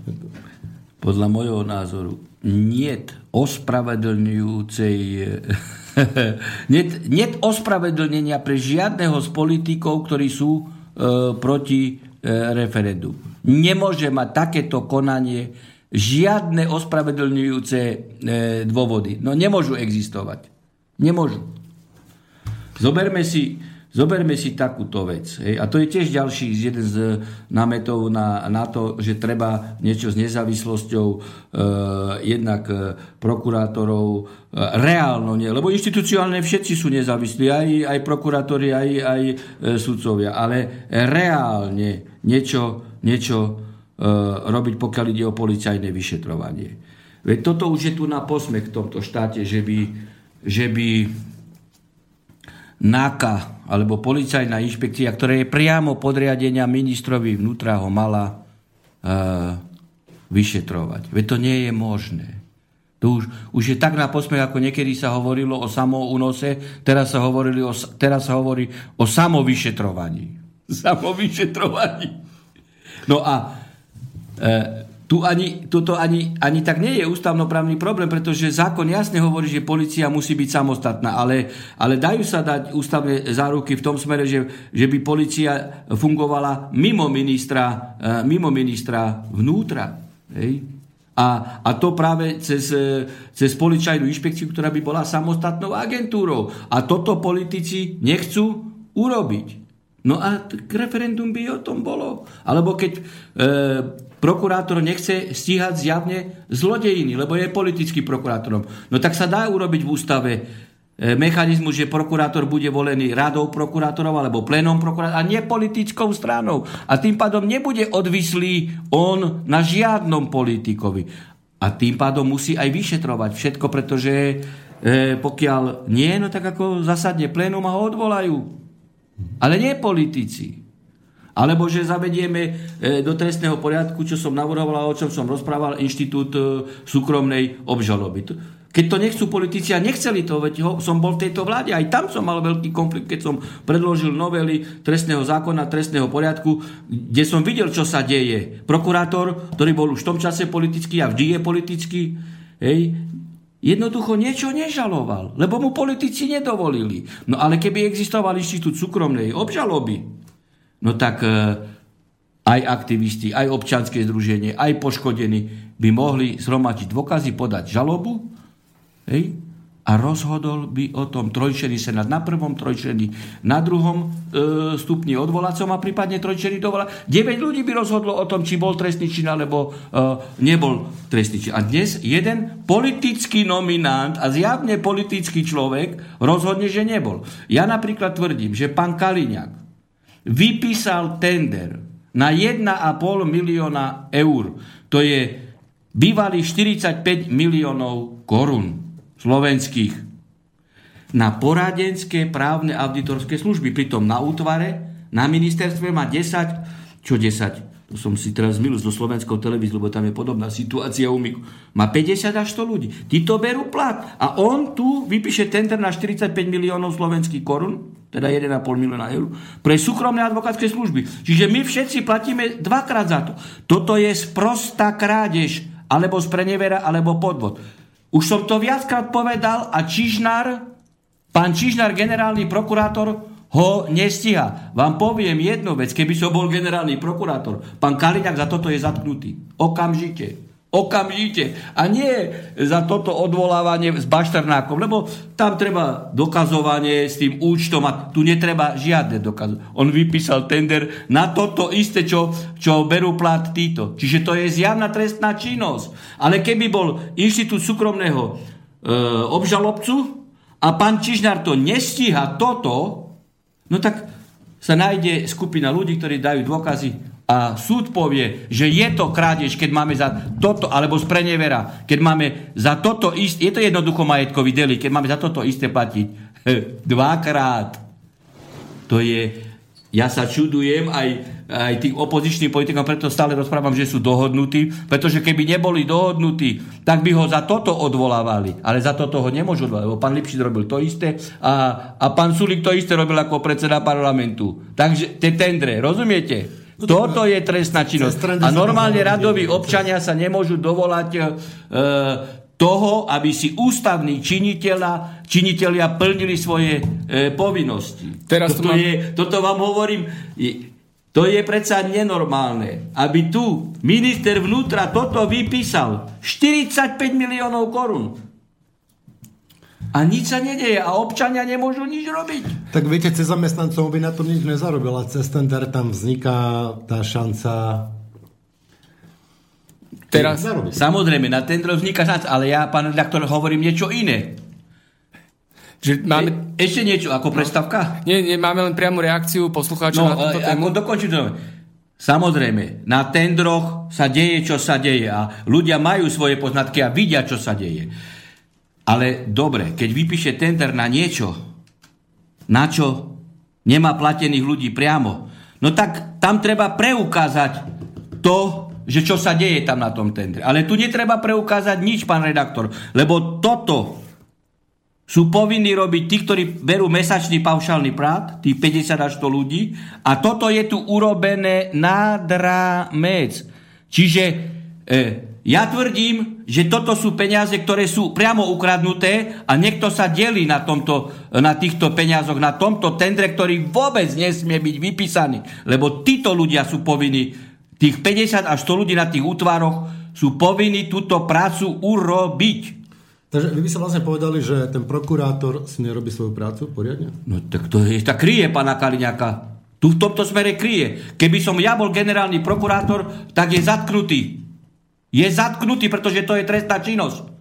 Podľa môjho názoru niet ospravedlňujúcej niet, niet ospravedlnenia pre žiadneho z politikov, ktorí sú e, proti e, referendu. Nemôže mať takéto konanie žiadne ospravedlňujúce e, dôvody. No nemôžu existovať. Nemôžu. Zoberme si, zoberme si takúto vec. Hej. A to je tiež ďalší jeden z námetov na, na to, že treba niečo s nezávislosťou e, jednak e, prokurátorov e, reálno, nie, lebo inštitucionálne všetci sú nezávislí, aj, aj prokurátori, aj, aj e, sudcovia, ale reálne niečo, niečo e, robiť, pokiaľ ide o policajné vyšetrovanie. Veď toto už je tu na posmech v tomto štáte, že by, že by NAKA alebo policajná inšpekcia, ktorá je priamo podriadenia ministrovi vnútra, ho mala e, vyšetrovať. Veď to nie je možné. To už, už je tak na posmech, ako niekedy sa hovorilo o samounose, teraz sa, hovorili o, teraz sa hovorí o samovyšetrovaní. Samovyšetrovaní. No a e, tu ani, tuto ani, ani tak nie je ústavnoprávny problém, pretože zákon jasne hovorí, že policia musí byť samostatná, ale, ale dajú sa dať ústavné záruky v tom smere, že, že by policia fungovala mimo ministra, eh, mimo ministra vnútra. Hej? A, a to práve cez, cez policajnú inšpekciu, ktorá by bola samostatnou agentúrou. A toto politici nechcú urobiť. No a referendum by o tom bolo. Alebo keď e, prokurátor nechce stíhať zjavne zlodejiny, lebo je politický prokurátorom. No tak sa dá urobiť v ústave e, mechanizmus, že prokurátor bude volený radou prokurátorov alebo plenom prokurátorov a nie politickou stranou. A tým pádom nebude odvislý on na žiadnom politikovi. A tým pádom musí aj vyšetrovať všetko, pretože e, pokiaľ nie, no tak ako zasadne plénum a ho odvolajú. Ale nie politici. Alebo že zavedieme e, do trestného poriadku, čo som navrhoval a o čom som rozprával, inštitút e, súkromnej obžaloby. Keď to nechcú politici a nechceli to, veď ho, som bol v tejto vláde, aj tam som mal veľký konflikt, keď som predložil novely trestného zákona, trestného poriadku, kde som videl, čo sa deje. Prokurátor, ktorý bol už v tom čase politický a vždy je politický, hej, jednoducho niečo nežaloval, lebo mu politici nedovolili. No ale keby existoval inštitút súkromnej obžaloby, no tak e, aj aktivisti, aj občanské združenie, aj poškodení by mohli zhromačiť dôkazy, podať žalobu Hej? A rozhodol by o tom trojčený senát na prvom, trojčený na druhom e, stupni odvolacom a prípadne trojčený dovolá. 9 ľudí by rozhodlo o tom, či bol trestný čin alebo e, nebol trestný čin. A dnes jeden politický nominant a zjavne politický človek rozhodne, že nebol. Ja napríklad tvrdím, že pán Kaliňák vypísal tender na 1,5 milióna eur. To je bývalých 45 miliónov korún slovenských na poradenské právne auditorské služby. Pritom na útvare, na ministerstve má 10, čo 10? To som si teraz zmilil so slovenskou televíziou, lebo tam je podobná situácia u Miku. Má 50 až 100 ľudí. Tí to berú plat. A on tu vypíše tender na 45 miliónov slovenských korun, teda 1,5 milióna eur, pre súkromné advokátske služby. Čiže my všetci platíme dvakrát za to. Toto je sprostá krádež, alebo sprenevera, alebo podvod. Už som to viackrát povedal a Čižnár, pán Čižnár, generálny prokurátor, ho nestíha. Vám poviem jednu vec, keby som bol generálny prokurátor, pán Kaliňák za toto je zatknutý. Okamžite. Okamžite. A nie za toto odvolávanie s Bašternákom, lebo tam treba dokazovanie s tým účtom a tu netreba žiadne dokaz. On vypísal tender na toto isté, čo, čo berú plat títo. Čiže to je zjavná trestná činnosť. Ale keby bol inštitút súkromného e, obžalobcu a pán Čižnár to nestíha toto, no tak sa nájde skupina ľudí, ktorí dajú dôkazy a súd povie, že je to krádež, keď máme za toto, alebo z prenevera, keď máme za toto isté, je to jednoducho majetkový deli, keď máme za toto isté platiť dvakrát. To je, ja sa čudujem aj, aj tých opozičných politikom, preto stále rozprávam, že sú dohodnutí, pretože keby neboli dohodnutí, tak by ho za toto odvolávali. Ale za toto ho nemôžu odvolávať, lebo pán Lipšic robil to isté a, a pán Sulik to isté robil ako predseda parlamentu. Takže tie tendre, rozumiete? Toto je trestná činnosť. A normálne radoví občania sa nemôžu dovolať e, toho, aby si ústavní činiteľa, činiteľia plnili svoje e, povinnosti. Teraz toto, mám... je, toto vám hovorím, je, to je predsa nenormálne, aby tu minister vnútra toto vypísal. 45 miliónov korún. A nič sa nedeje a občania nemôžu nič robiť. Tak viete, cez zamestnancov by na to nič nezarobil a cez tender tam vzniká tá šanca Teraz, samozrejme, na tender vzniká šanca, ale ja, pán redaktor, hovorím niečo iné. Že máme... E, ešte niečo ako predstavka? Nie, nie, máme len priamu reakciu poslucháčov no, na túto tému. Ako dokončím to. Samozrejme, na tendroch sa deje, čo sa deje a ľudia majú svoje poznatky a vidia, čo sa deje. Ale dobre, keď vypíše tender na niečo, na čo nemá platených ľudí priamo, no tak tam treba preukázať to, že čo sa deje tam na tom tendre. Ale tu netreba preukázať nič, pán redaktor, lebo toto sú povinní robiť tí, ktorí berú mesačný paušálny prát, tých 50 až 100 ľudí, a toto je tu urobené nad rámec. Čiže e, ja tvrdím, že toto sú peniaze, ktoré sú priamo ukradnuté a niekto sa delí na, tomto, na týchto peniazoch, na tomto tendre, ktorý vôbec nesmie byť vypísaný. Lebo títo ľudia sú povinní, tých 50 až 100 ľudí na tých útvaroch sú povinní túto prácu urobiť. Takže vy by sa vlastne povedali, že ten prokurátor si nerobí svoju prácu poriadne? No tak to je, tak kryje pána Kaliňaka. Tu v tomto smere kryje. Keby som ja bol generálny prokurátor, tak je zatknutý. Je zatknutý, pretože to je trestná činnosť.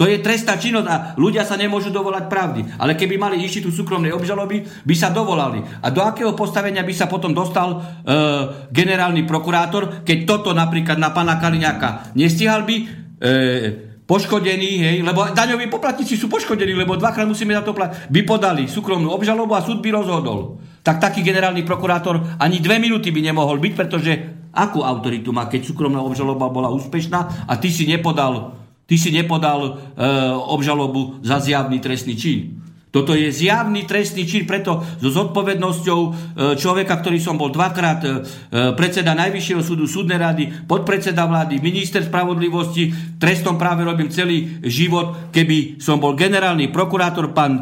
To je trestná činnosť a ľudia sa nemôžu dovolať pravdy. Ale keby mali inštitút súkromnej obžaloby, by sa dovolali. A do akého postavenia by sa potom dostal e, generálny prokurátor, keď toto napríklad na pána Kaliňáka nestihal by, e, poškodení, hej, lebo daňoví poplatníci sú poškodení, lebo dvakrát musíme za to platiť. By podali súkromnú obžalobu a súd by rozhodol. Tak taký generálny prokurátor ani dve minúty by nemohol byť, pretože akú autoritu má, keď súkromná obžaloba bola úspešná a ty si nepodal, ty si nepodal e, obžalobu za zjavný trestný čin. Toto je zjavný trestný čin, preto so zodpovednosťou e, človeka, ktorý som bol dvakrát e, predseda Najvyššieho súdu, súdnej rady, podpredseda vlády, minister spravodlivosti, trestom práve robím celý život. Keby som bol generálny prokurátor, pán e,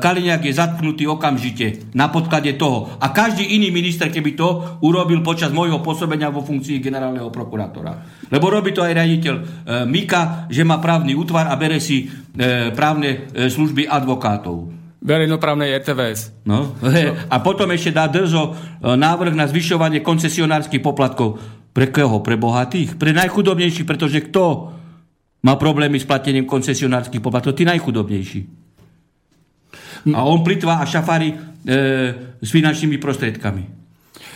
Kaliňák je zatknutý okamžite na podklade toho. A každý iný minister, keby to urobil počas môjho pôsobenia vo funkcii generálneho prokurátora. Lebo robí to aj riaditeľ Mika, že má právny útvar a bere si e, právne e, služby advokátov. Verejnoprávnej RTVS. No. A potom ešte dá Drzo e, návrh na zvyšovanie koncesionárskych poplatkov. Pre koho? Pre bohatých? Pre najchudobnejších, pretože kto má problémy s platením koncesionárskych poplatkov? Tí najchudobnejší. A on plitvá a šafári e, s finančnými prostriedkami.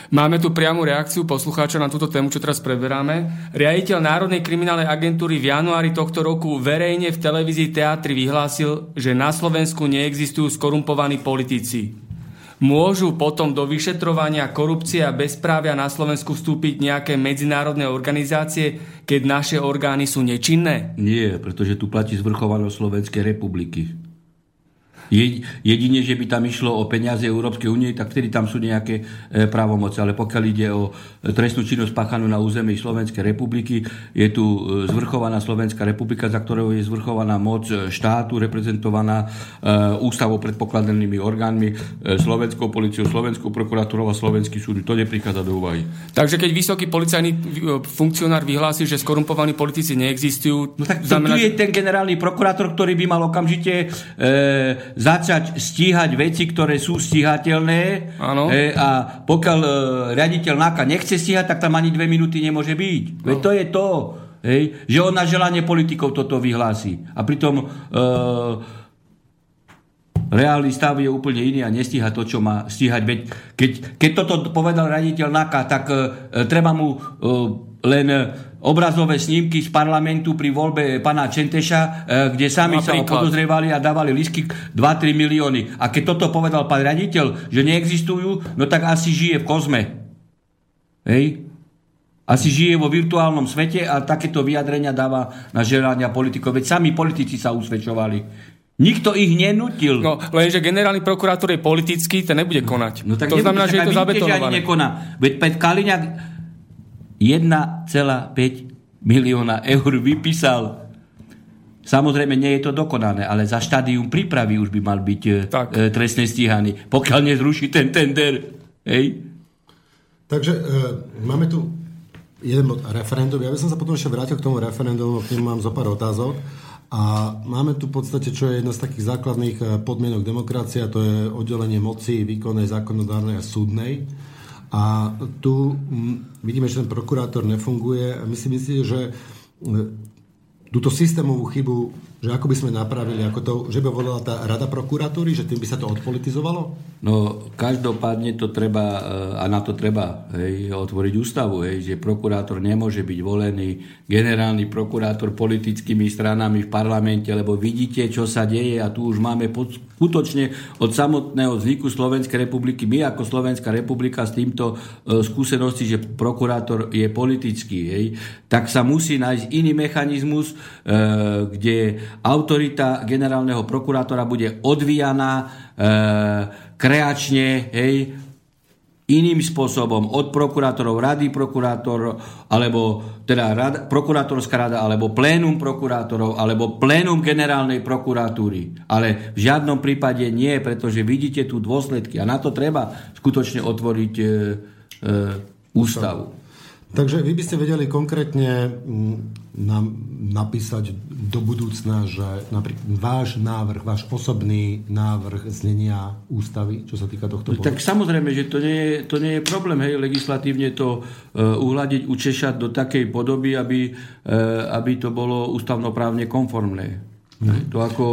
Máme tu priamu reakciu poslucháča na túto tému, čo teraz preberáme. Riaditeľ Národnej kriminálnej agentúry v januári tohto roku verejne v televízii Teatri vyhlásil, že na Slovensku neexistujú skorumpovaní politici. Môžu potom do vyšetrovania korupcie a bezprávia na Slovensku vstúpiť nejaké medzinárodné organizácie, keď naše orgány sú nečinné? Nie, pretože tu platí zvrchovanosť Slovenskej republiky. Jedine, že by tam išlo o peniaze Európskej únie, tak vtedy tam sú nejaké e, právomoci. Ale pokiaľ ide o e, trestnú činnosť páchanú na území Slovenskej republiky, je tu e, zvrchovaná Slovenská republika, za ktorou je zvrchovaná moc štátu, reprezentovaná ústavou predpokladanými orgánmi, Slovenskou policiou, Slovenskou prokuratúrou a Slovenský súd. To neprichádza do úvahy. Takže keď vysoký policajný funkcionár vyhlási, že skorumpovaní politici neexistujú... No tak znamená... tu je ten generálny prokurátor, ktorý by mal okamžite e, začať stíhať veci, ktoré sú stíhateľné e, a pokiaľ e, riaditeľ NAKA nechce stíhať, tak tam ani dve minúty nemôže byť. No. Veď to je to, hej, že on na želanie politikov toto vyhlási. A pritom e, reálny stav je úplne iný a nestíha to, čo má stíhať. Veď keď, keď toto povedal raditeľ NAKA, tak e, treba mu e, len obrazové snímky z parlamentu pri voľbe pana Čenteša, e, kde sami sa ho podozrievali a dávali lisky 2-3 milióny. A keď toto povedal pán raditeľ, že neexistujú, no tak asi žije v kozme. Hej? Asi žije vo virtuálnom svete a takéto vyjadrenia dáva na želania politikov. Veď sami politici sa usvedčovali. Nikto ich nenutil. No, lenže generálny prokurátor je politický, ten nebude konať. No, tak to znamená, že je to zabetonované. Veď Pet Kaliňák 1,5 milióna eur vypísal. Samozrejme, nie je to dokonané, ale za štádium prípravy už by mal byť e, tak. e, trestne stíhaný, pokiaľ nezruší ten tender. Hej? Takže e, máme tu jeden bod referendum. Ja by som sa potom ešte vrátil k tomu referendumu, k nemu mám zo pár otázok. A máme tu v podstate, čo je jedna z takých základných e, podmienok demokracie, a to je oddelenie moci výkonnej, zákonodárnej a súdnej. A tu mm, vidíme, že ten prokurátor nefunguje my si myslíte, že e, túto systémovú chybu že ako by sme napravili, ako to, že by volala tá rada prokuratúry, že tým by sa to odpolitizovalo? No, každopádne to treba, eh, a na to treba hej, otvoriť ústavu, hej, že prokurátor nemôže byť volený, generálny prokurátor politickými stranami v parlamente, lebo vidíte, čo sa deje a tu už máme pod, skutočne od samotného vzniku Slovenskej republiky, my ako Slovenská republika s týmto e, skúsenosti, že prokurátor je politický, hej, tak sa musí nájsť iný mechanizmus, e, kde autorita generálneho prokurátora bude odvíjaná e, kreačne, hej, iným spôsobom od prokurátorov, rady prokurátor, alebo teda rada, prokurátorská rada, alebo plénum prokurátorov, alebo plénum generálnej prokuratúry. Ale v žiadnom prípade nie, pretože vidíte tu dôsledky a na to treba skutočne otvoriť e, e, ústavu. Takže vy by ste vedeli konkrétne nám napísať do budúcna, že napríklad váš návrh, váš osobný návrh znenia ústavy, čo sa týka tohto bodu? Tak samozrejme, že to nie je, to nie je problém, hej, legislatívne to uh, uhladiť, učešať do takej podoby, aby, uh, aby to bolo ústavnoprávne konformné. Hmm. To, ako,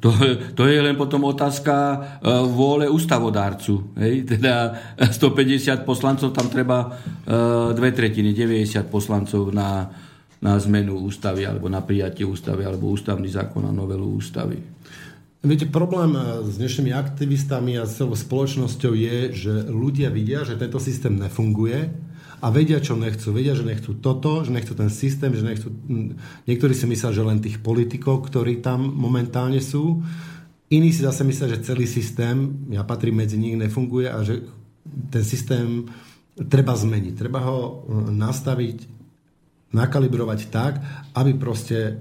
to, to je len potom otázka uh, vôle ústavodárcu. Hej? Teda 150 poslancov, tam treba uh, dve tretiny, 90 poslancov na, na zmenu ústavy alebo na prijatie ústavy alebo ústavný zákon a novelu ústavy. Viete, problém eh, s dnešnými aktivistami a celou spoločnosťou je, že ľudia vidia, že tento systém nefunguje a vedia, čo nechcú. Vedia, že nechcú toto, že nechcú ten systém, že nechcú... Niektorí si myslia, že len tých politikov, ktorí tam momentálne sú. Iní si zase myslia, že celý systém, ja patrím medzi nich, nefunguje a že ten systém treba zmeniť. Treba ho hm, nastaviť, nakalibrovať tak, aby proste e,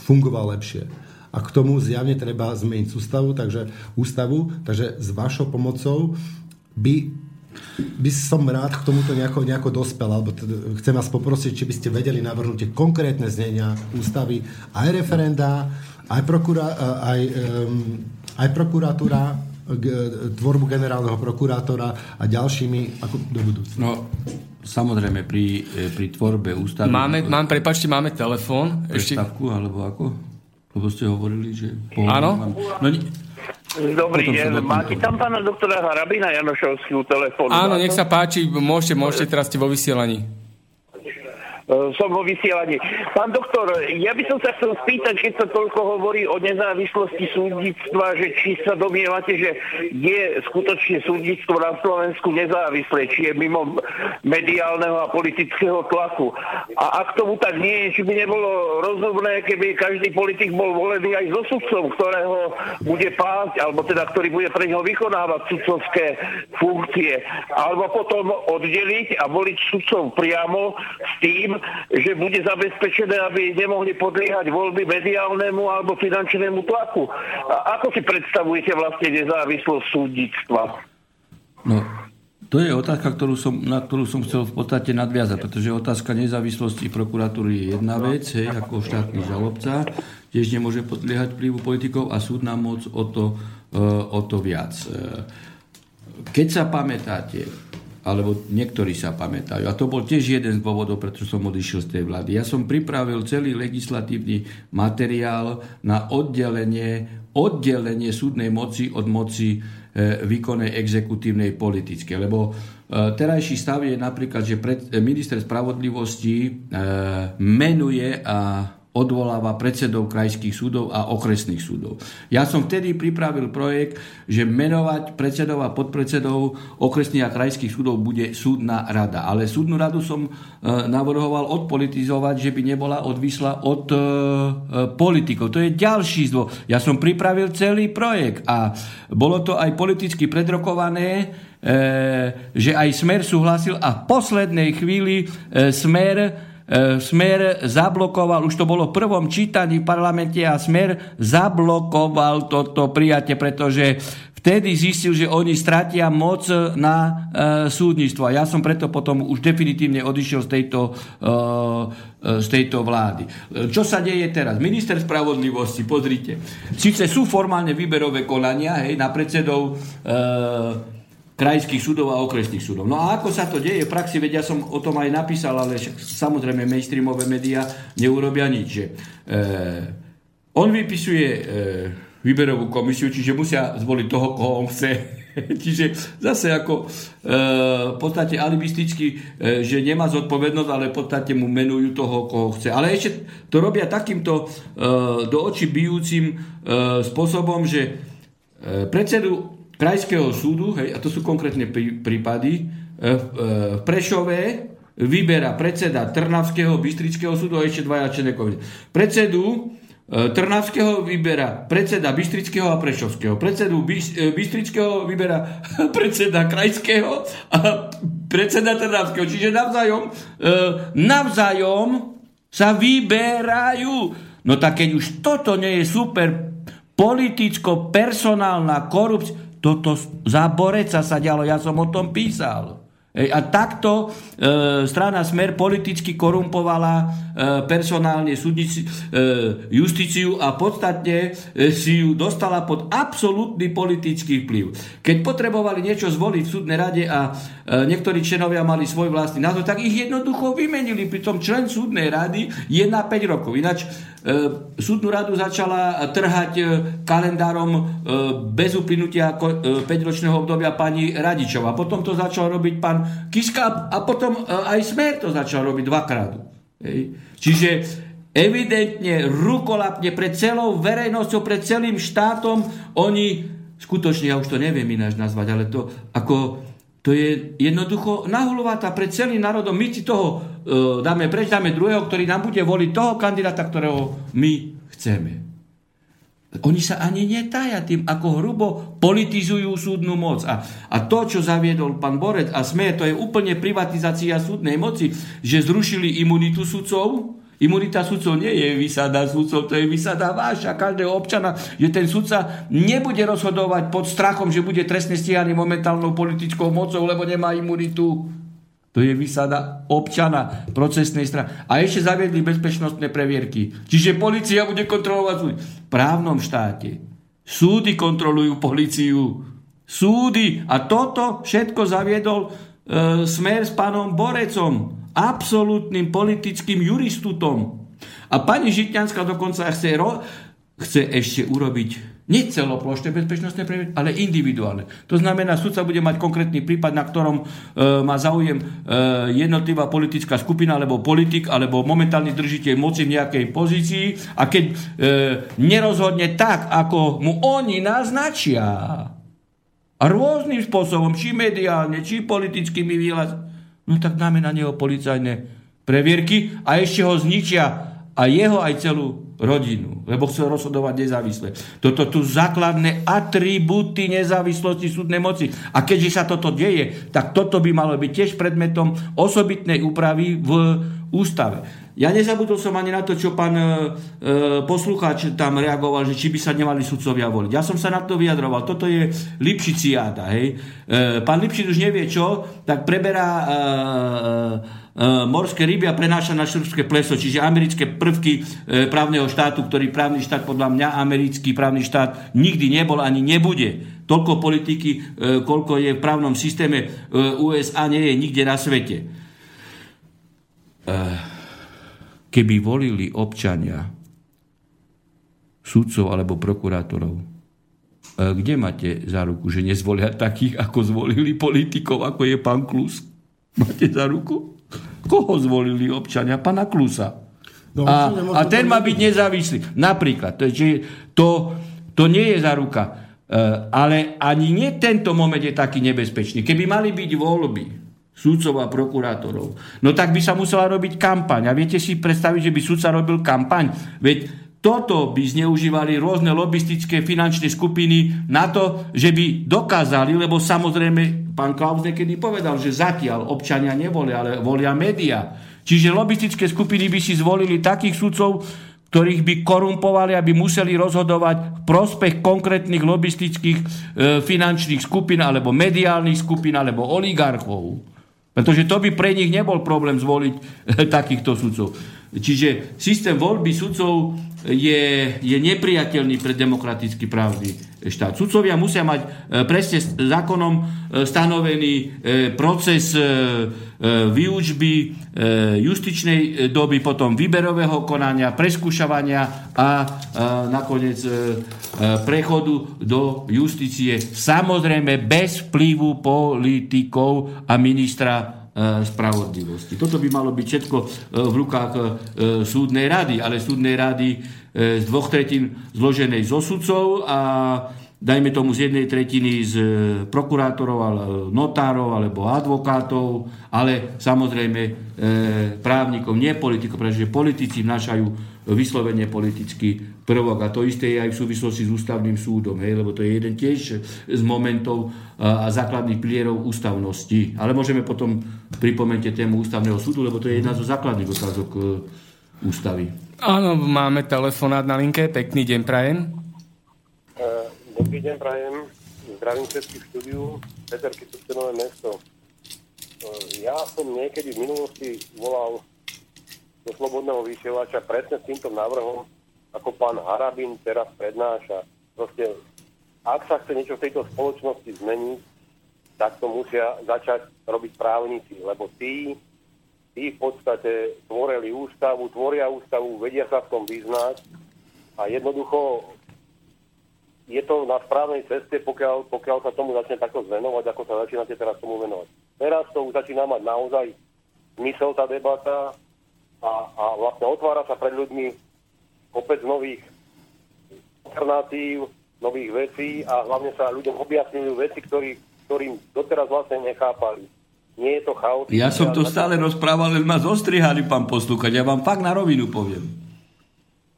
fungoval lepšie. A k tomu zjavne treba zmeniť ústavu, takže, ústavu, takže s vašou pomocou by by som rád k tomuto nejako, nejako dospel, alebo teda chcem vás poprosiť, či by ste vedeli navrhnúť konkrétne znenia ústavy, aj referenda, aj, prokurá, aj, um, aj prokuratúra, tvorbu generálneho prokurátora a ďalšími ako do budúcna. No, samozrejme, pri, e, pri tvorbe ústavy... Máme, mám, prepačte, máme telefón. Ešte... alebo ako? Lebo ste hovorili, že... Áno? No, Dobrý deň. Máte tam pána doktora Harabina Janošovského telefónu? Áno, nech sa páči, môžete, môžete, teraz ste vo vysielaní. E, som vo vysielaní. Pán doktor, ja by som sa chcel spýtať, keď sa toľko hovorí o nezávislosti súdnictva, že či sa domievate, že je skutočne súdnictvo na Slovensku nezávislé, či je mimo mediálneho a politického tlaku. A ak tomu tak nie je, či by nebolo rozumné, keby každý politik bol volený aj so sudcom, ktorého bude pásť, alebo teda ktorý bude pre neho vykonávať sudcovské funkcie. Alebo potom oddeliť a voliť sudcov priamo s tým, že bude zabezpečené, aby nemohli podliehať voľby mediálnemu alebo finančnému tlaku. A ako si predstavujete vlastne nezávislosť súdnictva? No, to je otázka, ktorú som, na ktorú som chcel v podstate nadviazať, pretože otázka nezávislosti prokuratúry je jedna vec, hej, ako štátny žalobca, tiež nemôže podliehať vplyvu politikov a súdna moc o to, e, o to viac. E, keď sa pamätáte, alebo niektorí sa pamätajú. A to bol tiež jeden z dôvodov, prečo som odišiel z tej vlády. Ja som pripravil celý legislatívny materiál na oddelenie, oddelenie súdnej moci od moci e, výkonnej, exekutívnej, politickej. Lebo e, terajší stav je napríklad, že pred, minister spravodlivosti e, menuje a odvoláva predsedov krajských súdov a okresných súdov. Ja som vtedy pripravil projekt, že menovať predsedov a podpredsedov okresných a krajských súdov bude súdna rada. Ale súdnu radu som e, navrhoval odpolitizovať, že by nebola odvisla od e, e, politikov. To je ďalší zdôvod. Ja som pripravil celý projekt a bolo to aj politicky predrokované, že aj Smer súhlasil a v poslednej chvíli E, Smer zablokoval, už to bolo v prvom čítaní v parlamente a Smer zablokoval toto prijatie, pretože vtedy zistil, že oni stratia moc na e, súdnictvo. A ja som preto potom už definitívne odišiel z tejto, e, e z tejto vlády. Čo sa deje teraz? Minister spravodlivosti, pozrite, síce sú formálne výberové konania hej, na predsedov e, krajských súdov a okresných súdov. No a ako sa to deje v praxi, veď ja som o tom aj napísal, ale samozrejme mainstreamové médiá neurobia nič. Že, e, on vypisuje e, výberovú komisiu, čiže musia zvoliť toho, koho on chce. čiže zase ako e, v podstate alibisticky, e, že nemá zodpovednosť, ale v podstate mu menujú toho, koho chce. Ale ešte to robia takýmto e, do očí bijúcim e, spôsobom, že e, predsedu Krajského súdu, hej, a to sú konkrétne prípady, e, e, v Prešove vyberá predseda Trnavského, Bystrického súdu a ešte dvaja členovia. Predsedu e, Trnavského vyberá predseda Bystrického a Prešovského. Predsedu Bystrického vyberá predseda Krajského a predseda Trnavského. Čiže navzájom, navzájom sa vyberajú. No tak keď už toto nie je super politicko-personálna korupcia, toto za Boreca sa dialo, ja som o tom písal. A takto e, strana Smer politicky korumpovala e, personálne súdnici, e, justíciu a podstatne e, si ju dostala pod absolútny politický vplyv. Keď potrebovali niečo zvoliť v súdnej rade a e, niektorí členovia mali svoj vlastný názor, tak ich jednoducho vymenili. Pritom člen súdnej rady je na 5 rokov. Ináč e, súdnu radu začala trhať e, kalendárom e, bez uplynutia e, 5-ročného obdobia pani Radičová. Potom to začal robiť pán Kiska a potom e, aj Smer to začal robiť dvakrát. Hej. Čiže evidentne, rukolapne pred celou verejnosťou, pred celým štátom, oni, skutočne, ja už to neviem ináč nazvať, ale to ako to je jednoducho nahulovatá pred celým národom. My si toho e, dáme preč, dáme druhého, ktorý nám bude voliť toho kandidáta, ktorého my chceme. Oni sa ani netája tým, ako hrubo politizujú súdnu moc. A, a to, čo zaviedol pán Borec a sme, to je úplne privatizácia súdnej moci, že zrušili imunitu sudcov, Imunita sudcov nie je vysada sudcov, to je vysada váša, každého občana, že ten sudca nebude rozhodovať pod strachom, že bude trestne stíhaný momentálnou politickou mocou, lebo nemá imunitu. To je vysada občana procesnej strany. A ešte zaviedli bezpečnostné previerky. Čiže policia bude kontrolovať súdy. V právnom štáte. Súdy kontrolujú policiu. Súdy. A toto všetko zaviedol e, smer s pánom Borecom absolútnym politickým juristutom. A pani Žitňanská dokonca chce, ro- chce ešte urobiť nie celoplošné bezpečnostné previerky, ale individuálne. To znamená, sudca bude mať konkrétny prípad, na ktorom e, má záujem e, jednotlivá politická skupina, alebo politik, alebo momentálny držiteľ moci v nejakej pozícii a keď e, nerozhodne tak, ako mu oni naznačia, a rôznym spôsobom, či mediálne, či politickými výrazmi, no tak dáme na neho policajné previerky a ešte ho zničia a jeho aj celú rodinu, lebo chcel rozhodovať nezávisle. Toto tu základné atribúty nezávislosti súdnej moci. A keďže sa toto deje, tak toto by malo byť tiež predmetom osobitnej úpravy v ústave. Ja nezabudol som ani na to, čo pán e, e, poslucháč tam reagoval, že či by sa nemali sudcovia voliť. Ja som sa na to vyjadroval. Toto je Lipšiciáda. Hej. E, pán Lipšic už nevie čo, tak preberá e, morské ryby a prenáša na srbské pleso, čiže americké prvky e, právneho štátu, ktorý právny štát podľa mňa, americký právny štát nikdy nebol ani nebude. Toľko politiky, e, koľko je v právnom systéme e, USA, nie je nikde na svete. E, keby volili občania sudcov alebo prokurátorov, e, kde máte za ruku, že nezvolia takých, ako zvolili politikov, ako je pán Klus? Máte za ruku? Koho zvolili občania? Pana Klusa. No, a, a ten má byť nezávislý. Napríklad. To, je, to, to nie je za ruka. E, ale ani nie tento moment je taký nebezpečný. Keby mali byť voľby, súdcov a prokurátorov. No tak by sa musela robiť kampaň. A viete si predstaviť, že by súdca robil kampaň? Veď toto by zneužívali rôzne lobistické finančné skupiny na to, že by dokázali, lebo samozrejme pán Klaus niekedy povedal, že zatiaľ občania nevolia, ale volia média. Čiže lobistické skupiny by si zvolili takých sudcov, ktorých by korumpovali, aby museli rozhodovať v prospech konkrétnych lobistických e, finančných skupín, alebo mediálnych skupín, alebo oligarchov. Pretože to by pre nich nebol problém zvoliť takýchto sudcov. Čiže systém voľby sudcov je, je nepriateľný pre demokratický právny štát. Sudcovia musia mať e, presne zákonom e, stanovený e, proces výučby justičnej doby, potom výberového konania, preskúšavania a nakoniec prechodu do justície. Samozrejme bez vplyvu politikov a ministra spravodlivosti. Toto by malo byť všetko e, v rukách e, súdnej rady, ale súdnej rady z dvoch tretín zloženej zo sudcov a dajme tomu z jednej tretiny z prokurátorov, notárov alebo advokátov, ale samozrejme právnikov, nie politikov, pretože politici vnášajú vyslovene politický prvok. A to isté je aj v súvislosti s ústavným súdom, hej, lebo to je jeden tiež z momentov a základných pilierov ústavnosti. Ale môžeme potom pripomente tému ústavného súdu, lebo to je jedna zo základných otázok e, ústavy. Áno, máme telefonát na linke. Pekný deň, Prajem. E, dobrý deň, Prajem. Zdravím všetkých štúdiu. Peter Kytucenové mesto. E, ja som niekedy v minulosti volal do Slobodného vysielača presne s týmto návrhom, ako pán Harabin teraz prednáša. Proste, ak sa chce niečo v tejto spoločnosti zmeniť, tak to musia začať robiť právnici, lebo tí, tí v podstate tvorili ústavu, tvoria ústavu, vedia sa v tom vyznať a jednoducho je to na správnej ceste, pokiaľ, pokiaľ sa tomu začne takto zvenovať, ako sa začínate teraz tomu venovať. Teraz to už začína mať naozaj zmysel tá debata, a, a vlastne otvára sa pred ľuďmi kopec nových alternatív, nových vecí a hlavne sa ľuďom objasňujú veci, ktorý, ktorým doteraz vlastne nechápali. Nie je to chaos. Ja som to stále rozprával, len ma zostrihali, pán poslúchať. Ja vám fakt na rovinu poviem.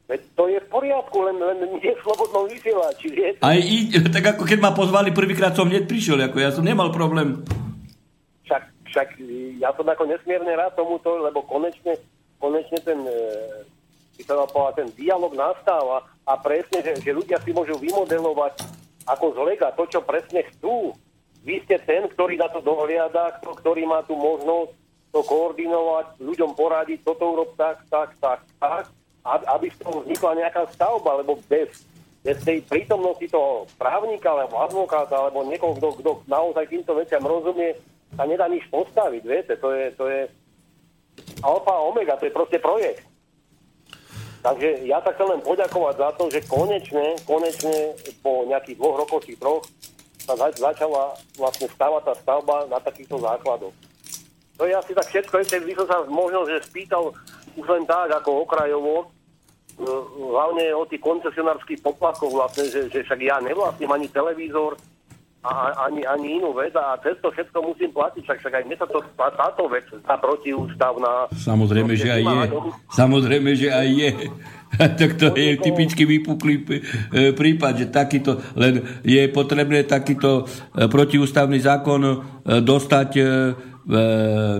Veď to je v poriadku, len, len nie v slobodnom vysielači. Aj i, tak ako keď ma pozvali prvýkrát som hneď prišiel, ako ja som nemal problém. Však, však ja som ako nesmierne rád tomuto, lebo konečne, konečne ten, e, by sa povedať, ten dialog nastáva a presne, že, že ľudia si môžu vymodelovať ako z lega to, čo presne chcú. Vy ste ten, ktorý na to dohliada, ktorý má tú možnosť to koordinovať, ľuďom poradiť, toto urob tak, tak, tak, tak, aby z toho vznikla nejaká stavba, lebo bez, bez tej prítomnosti toho právnika, alebo advokáta, alebo niekoho, kto, kto naozaj týmto veciam rozumie, sa nedá nič postaviť, viete, to je, to je alfa omega, to je proste projekt. Takže ja sa chcem len poďakovať za to, že konečne, konečne po nejakých dvoch rokoch či troch sa zač- začala vlastne stavať tá stavba na takýchto základoch. To je asi tak všetko. Ešte by som sa možno, že spýtal už len tak, ako okrajovo, e, hlavne o tých koncesionárskych poplatkoch vlastne, že, že však ja nevlastním ani televízor, a ani, ani inú vec a cez to všetko musím platiť, však, však aj mne sa to, tá, táto vec, tá protiústavná... Samozrejme, že aj je. Samozrejme, že aj je. tak to je typicky vypuklý e, prípad, že takýto, len je potrebné takýto e, protiústavný zákon e, dostať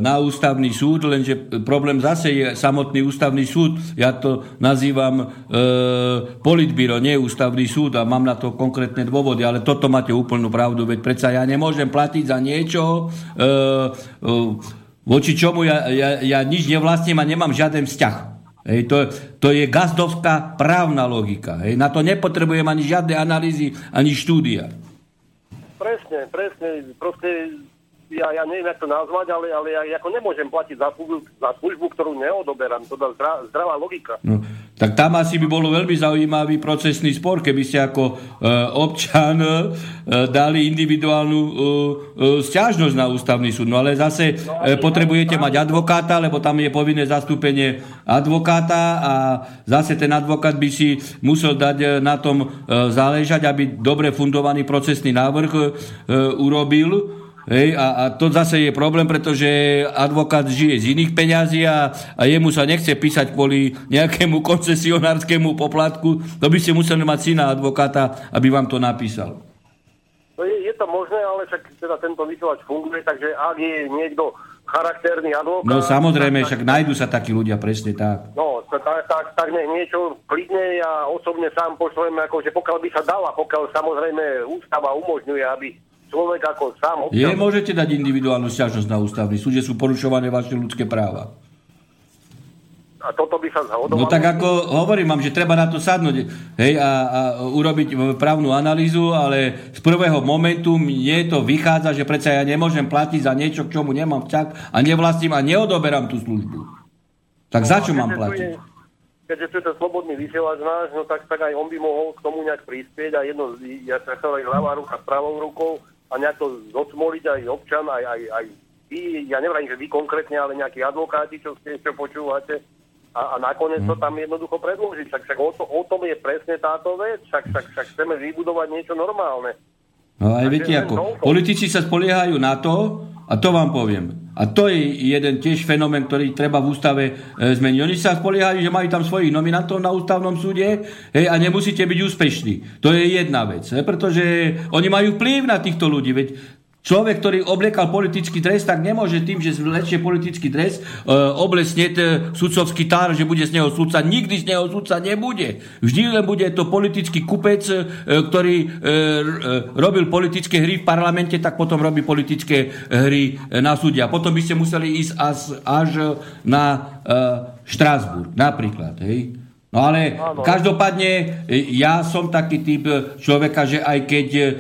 na ústavný súd, lenže problém zase je samotný ústavný súd. Ja to nazývam e, politbíro, nie ústavný súd a mám na to konkrétne dôvody, ale toto máte úplnú pravdu, veď predsa ja nemôžem platiť za niečo, e, e, voči čomu ja, ja, ja nič nevlastním a nemám žiaden vzťah. Hej, to, to je gazdovská právna logika. Hej, na to nepotrebujem ani žiadne analýzy, ani štúdia. Presne, presne. Proste ja, ja neviem, jak to nazvať, ale, ale ja ako nemôžem platiť za službu, za službu ktorú neodoberám. To je zdra, zdravá logika. No, tak tam asi by bolo veľmi zaujímavý procesný spor, keby ste ako e, občan e, dali individuálnu e, e, stiažnosť na ústavný súd. No ale zase no, e, potrebujete mať advokáta, lebo tam je povinné zastúpenie advokáta a zase ten advokát by si musel dať e, na tom e, záležať, aby dobre fundovaný procesný návrh e, urobil Hej, a, a to zase je problém, pretože advokát žije z iných peňazí a, a jemu sa nechce písať kvôli nejakému koncesionárskému poplatku. To by ste museli mať syna advokáta, aby vám to napísal. No je, je to možné, ale však teda tento vysielač funguje, takže ak je niekto charakterný advokát... No samozrejme, tak, však nájdu sa takí ľudia, presne tak. No, tak, tak, tak nech niečo klidne ja osobne sám pošlem, akože pokiaľ by sa dala, pokiaľ samozrejme ústava umožňuje, aby človek ako sám občan... Je, môžete dať individuálnu sťažnosť na ústavný súd, že sú porušované vaše ľudské práva. A toto by sa zhodovalo? No tak ako hovorím vám, že treba na to sadnúť hej, a, a urobiť právnu analýzu, ale z prvého momentu mne to vychádza, že predsa ja nemôžem platiť za niečo, k čomu nemám vzťah a nevlastním a neodoberám tú službu. Tak no, za čo mám platiť? keďže tu je ten slobodný vysielač náš, no tak, tak aj on by mohol k tomu nejak prispieť a jedno, ja sa aj ľavá ruka s pravou rukou a nejak to zocmoliť aj občan, aj, aj, aj vy, ja neviem, že vy konkrétne, ale nejakí advokáti, čo ste ešte počúvate, a, a nakoniec to tam jednoducho predložiť. Však, však o, to, o tom je presne táto vec. Však, však, však chceme vybudovať niečo normálne. No aj viete ako, politici sa spoliehajú na to, a to vám poviem. A to je jeden tiež fenomén, ktorý treba v ústave e, zmeniť. Oni sa spoliehajú, že majú tam svojich nominantov na ústavnom súde hej, a nemusíte byť úspešní. To je jedna vec, hej, pretože oni majú vplyv na týchto ľudí. Veď Človek, ktorý obliekal politický dres, tak nemôže tým, že zlečie politický dres, e, oblesne sudcovský tár, že bude z neho sudca. Nikdy z neho sudca nebude. Vždy len bude to politický kupec, e, ktorý e, e, robil politické hry v parlamente, tak potom robí politické hry na súde. A potom by ste museli ísť až, až na e, Štrásburg, napríklad. Hej? No ale Áno. každopádne ja som taký typ človeka, že aj keď e,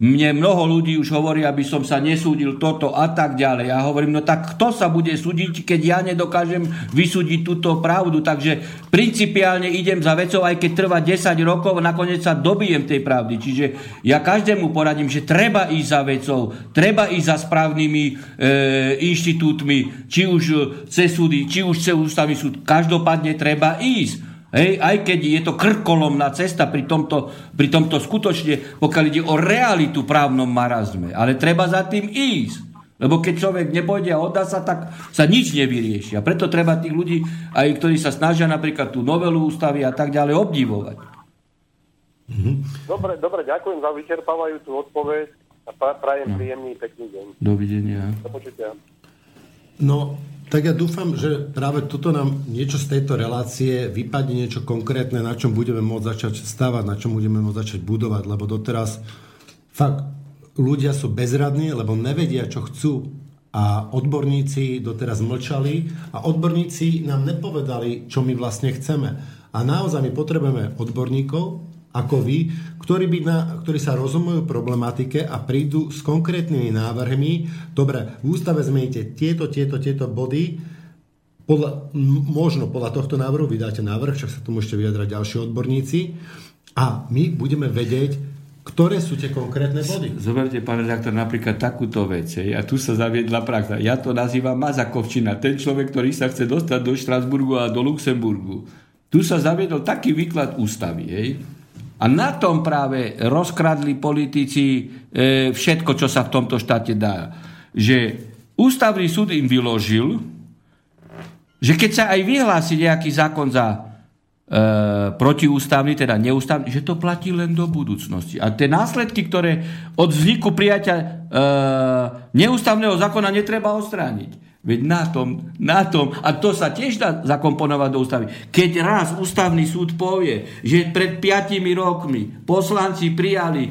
mne mnoho ľudí už hovorí, aby som sa nesúdil toto a tak ďalej. Ja hovorím, no tak kto sa bude súdiť, keď ja nedokážem vysúdiť túto pravdu. Takže principiálne idem za vecou, aj keď trvá 10 rokov, nakoniec sa dobijem tej pravdy. Čiže ja každému poradím, že treba ísť za vecou, treba ísť za správnymi e, inštitútmi, či už cez súdy, či už cez ústavný súd. Každopádne treba ísť. Hej, aj keď je to krkolomná cesta pri tomto, pri tomto skutočne, pokiaľ ide o realitu právnom marazme. Ale treba za tým ísť. Lebo keď človek nepôjde a oddá sa, tak sa nič nevyrieši. A preto treba tých ľudí, aj ktorí sa snažia napríklad tú novelu ústavy a tak ďalej obdivovať. Mhm. Dobre, dobre, ďakujem za vyčerpávajúcu odpoveď a prajem no. príjemný, pekný deň. Dovidenia. Do počutia. No, tak ja dúfam, že práve toto nám niečo z tejto relácie vypadne niečo konkrétne, na čom budeme môcť začať stávať, na čom budeme môcť začať budovať, lebo doteraz fakt ľudia sú bezradní, lebo nevedia, čo chcú a odborníci doteraz mlčali a odborníci nám nepovedali, čo my vlastne chceme. A naozaj my potrebujeme odborníkov, ako vy, ktorí, by na, ktorí sa rozumujú problematike a prídu s konkrétnymi návrhmi. Dobre, v ústave zmeníte tieto, tieto, tieto body. Podľa, možno podľa tohto návrhu vydáte návrh, však sa tu môžete vyjadrať ďalší odborníci. A my budeme vedieť, ktoré sú tie konkrétne body. Zoberte, pán redaktor, napríklad takúto vec. A tu sa zaviedla praxa. Ja to nazývam Mazakovčina. Ten človek, ktorý sa chce dostať do Štrasburgu a do Luxemburgu. Tu sa zaviedol taký výklad ústavy. Hej? A na tom práve rozkradli politici e, všetko, čo sa v tomto štáte dá. Že ústavný súd im vyložil, že keď sa aj vyhlási nejaký zákon za e, protiústavný, teda neústavný, že to platí len do budúcnosti. A tie následky, ktoré od vzniku prijatia e, neústavného zákona netreba ostrániť. Veď na tom, na tom, a to sa tiež dá zakomponovať do ústavy. Keď raz ústavný súd povie, že pred piatimi rokmi poslanci prijali e,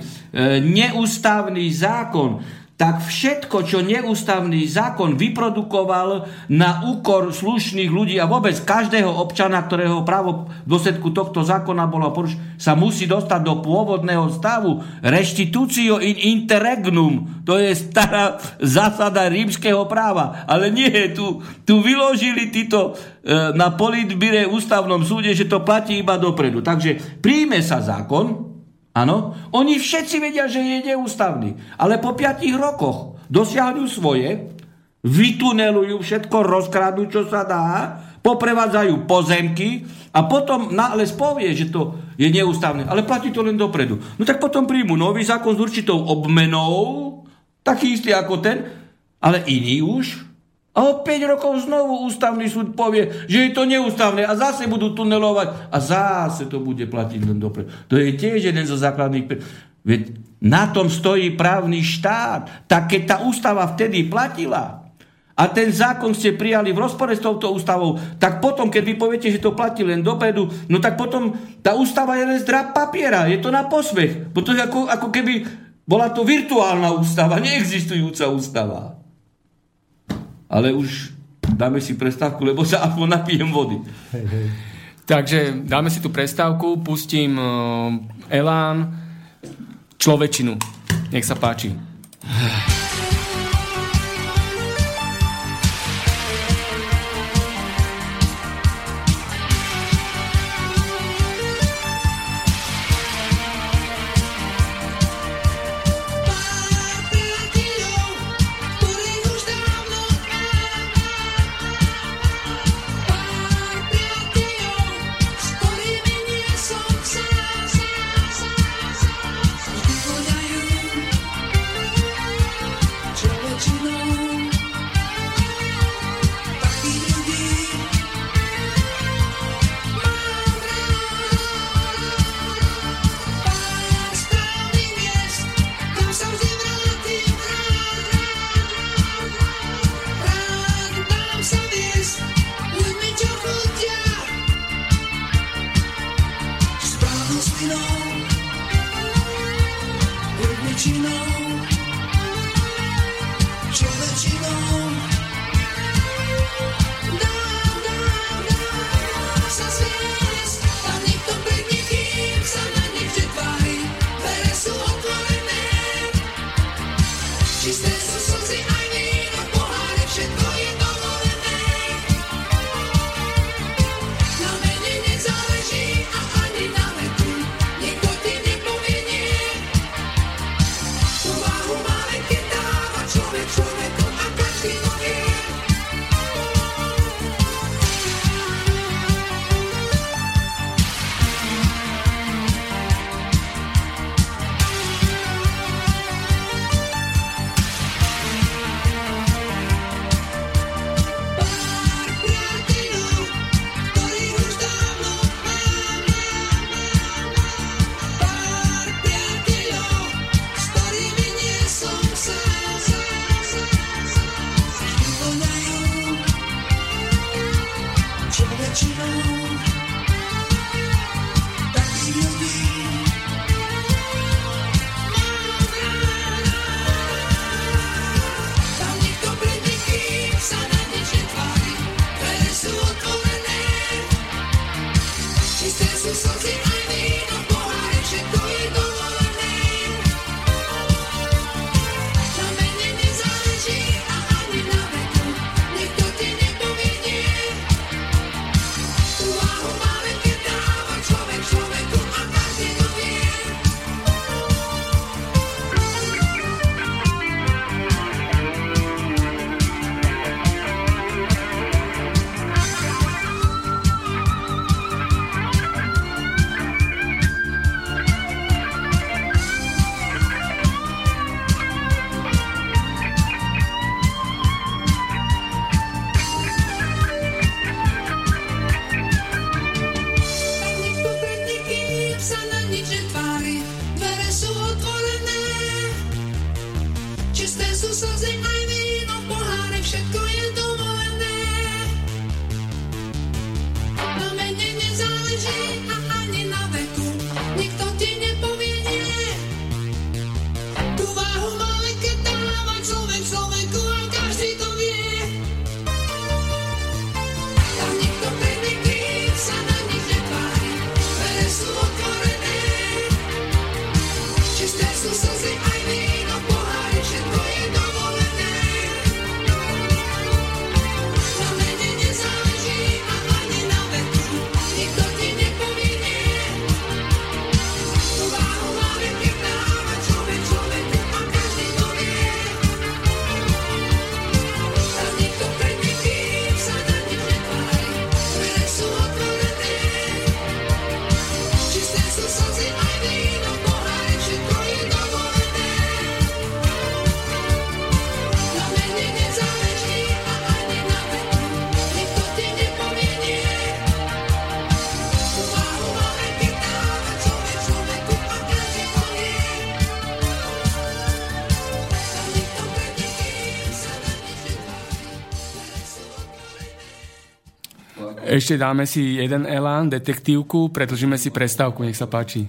neústavný zákon, tak všetko, čo neústavný zákon vyprodukoval na úkor slušných ľudí a vôbec každého občana, ktorého právo v dôsledku tohto zákona bolo poruš, sa musí dostať do pôvodného stavu. Restitucio in interregnum, to je stará zásada rímskeho práva. Ale nie, tu, tu vyložili títo e, na politbire ústavnom súde, že to platí iba dopredu. Takže príjme sa zákon, Áno? Oni všetci vedia, že je neústavný. Ale po piatich rokoch dosiahnu svoje, vytunelujú všetko, rozkradnú, čo sa dá, poprevádzajú pozemky a potom nález povie, že to je neústavné. Ale platí to len dopredu. No tak potom príjmu nový zákon s určitou obmenou, taký istý ako ten, ale iný už, a o 5 rokov znovu ústavný súd povie, že je to neústavné a zase budú tunelovať a zase to bude platiť len dopredu. To je tiež jeden zo základných... Veď na tom stojí právny štát. Tak keď tá ústava vtedy platila a ten zákon ste prijali v rozpore s touto ústavou, tak potom, keď vy poviete, že to platí len dopredu, no tak potom tá ústava je len zdrab papiera. Je to na posmech. Pretože ako, ako keby bola to virtuálna ústava, neexistujúca ústava ale už dáme si prestávku, lebo sa aspoň napijem vody. Hej, hej. Takže dáme si tú prestávku, pustím uh, Elán, človečinu. Nech sa páči. Ešte dáme si jeden elán, detektívku, predlžíme si prestávku, nech sa páči.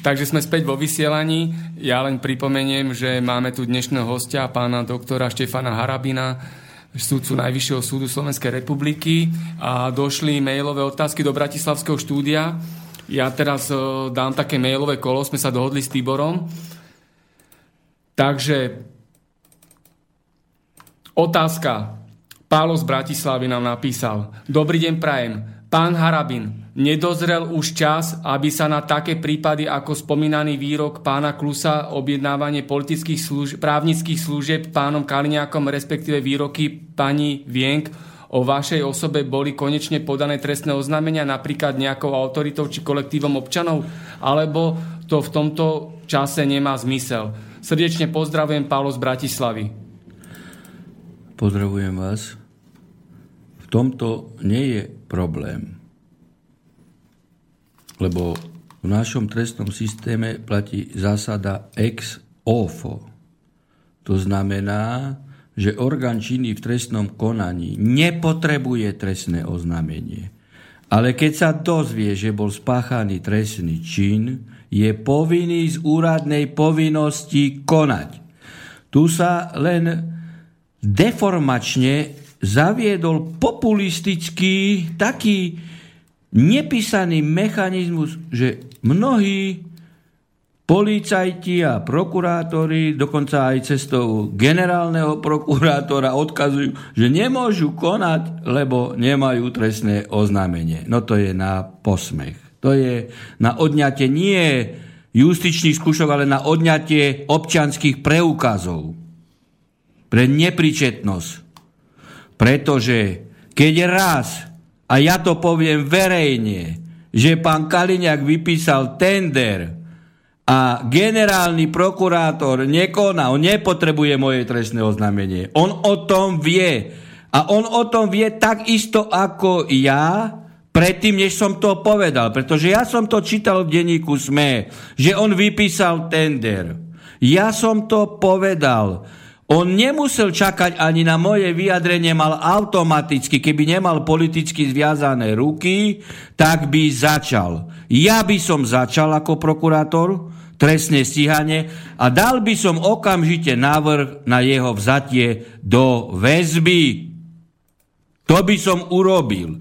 Takže sme späť vo vysielaní. Ja len pripomeniem, že máme tu dnešného hostia, pána doktora Štefana Harabina, súdcu Najvyššieho súdu Slovenskej republiky a došli mailové otázky do Bratislavského štúdia. Ja teraz e, dám také mailové kolo, sme sa dohodli s Tiborom. Takže otázka. Pálo z Bratislavy nám napísal. Dobrý deň, prajem. Pán Harabin, nedozrel už čas, aby sa na také prípady ako spomínaný výrok pána Klusa objednávanie politických služ- právnických služieb pánom Kaliňákom, respektíve výroky pani Vienk o vašej osobe boli konečne podané trestné oznámenia napríklad nejakou autoritou či kolektívom občanov, alebo to v tomto čase nemá zmysel. Srdečne pozdravujem Pálo z Bratislavy. Pozdravujem vás. Tomto nie je problém. Lebo v našom trestnom systéme platí zásada ex ofo. To znamená, že orgán činný v trestnom konaní nepotrebuje trestné oznámenie. Ale keď sa dozvie, že bol spáchaný trestný čin, je povinný z úradnej povinnosti konať. Tu sa len deformačne zaviedol populistický taký nepísaný mechanizmus, že mnohí policajti a prokurátori, dokonca aj cestou generálneho prokurátora odkazujú, že nemôžu konať, lebo nemajú trestné oznámenie. No to je na posmech. To je na odňatie nie justičných skúšok, ale na odňatie občanských preukazov. Pre nepričetnosť. Pretože keď raz a ja to poviem verejne, že pán Kaliňák vypísal tender a generálny prokurátor nekoná, on nepotrebuje moje trestné oznámenie. On o tom vie. A on o tom vie takisto ako ja, predtým, než som to povedal. Pretože ja som to čítal v denníku SME, že on vypísal tender. Ja som to povedal. On nemusel čakať ani na moje vyjadrenie, mal automaticky, keby nemal politicky zviazané ruky, tak by začal. Ja by som začal ako prokurátor, trestné stíhanie a dal by som okamžite návrh na jeho vzatie do väzby. To by som urobil.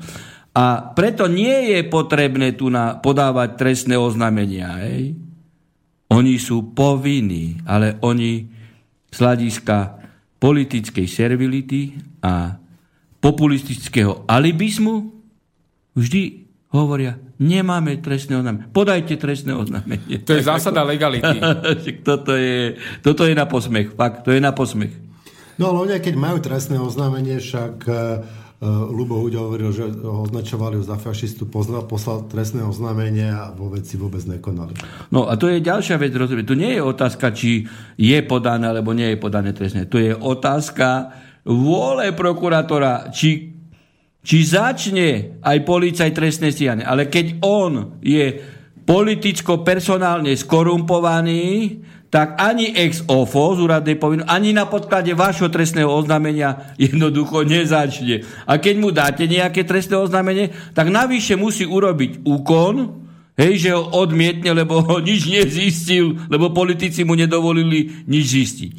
A preto nie je potrebné tu na podávať trestné oznámenia. Hej? Oni sú povinní, ale oni z hľadiska politickej servility a populistického alibizmu vždy hovoria, nemáme trestné oznámenie. Podajte trestné oznámenie. To je zásada legality. toto, je, toto je na posmech, fakt, to je na posmech. No ale oni, keď majú trestné oznámenie, však uh, Lubo Huď hovoril, že ho označovali za fašistu, poslal, poslal trestné oznámenie a vo veci vôbec nekonali. No a to je ďalšia vec, rozumieť. Tu nie je otázka, či je podané alebo nie je podané trestné. To je otázka vôle prokurátora, či či začne aj policaj trestné stíhanie. Ale keď on je politicko-personálne skorumpovaný, tak ani ex ofo z úradnej povinnosti, ani na podklade vášho trestného oznámenia jednoducho nezačne. A keď mu dáte nejaké trestné oznámenie, tak navyše musí urobiť úkon, hej, že ho odmietne, lebo ho nič nezistil, lebo politici mu nedovolili nič zistiť.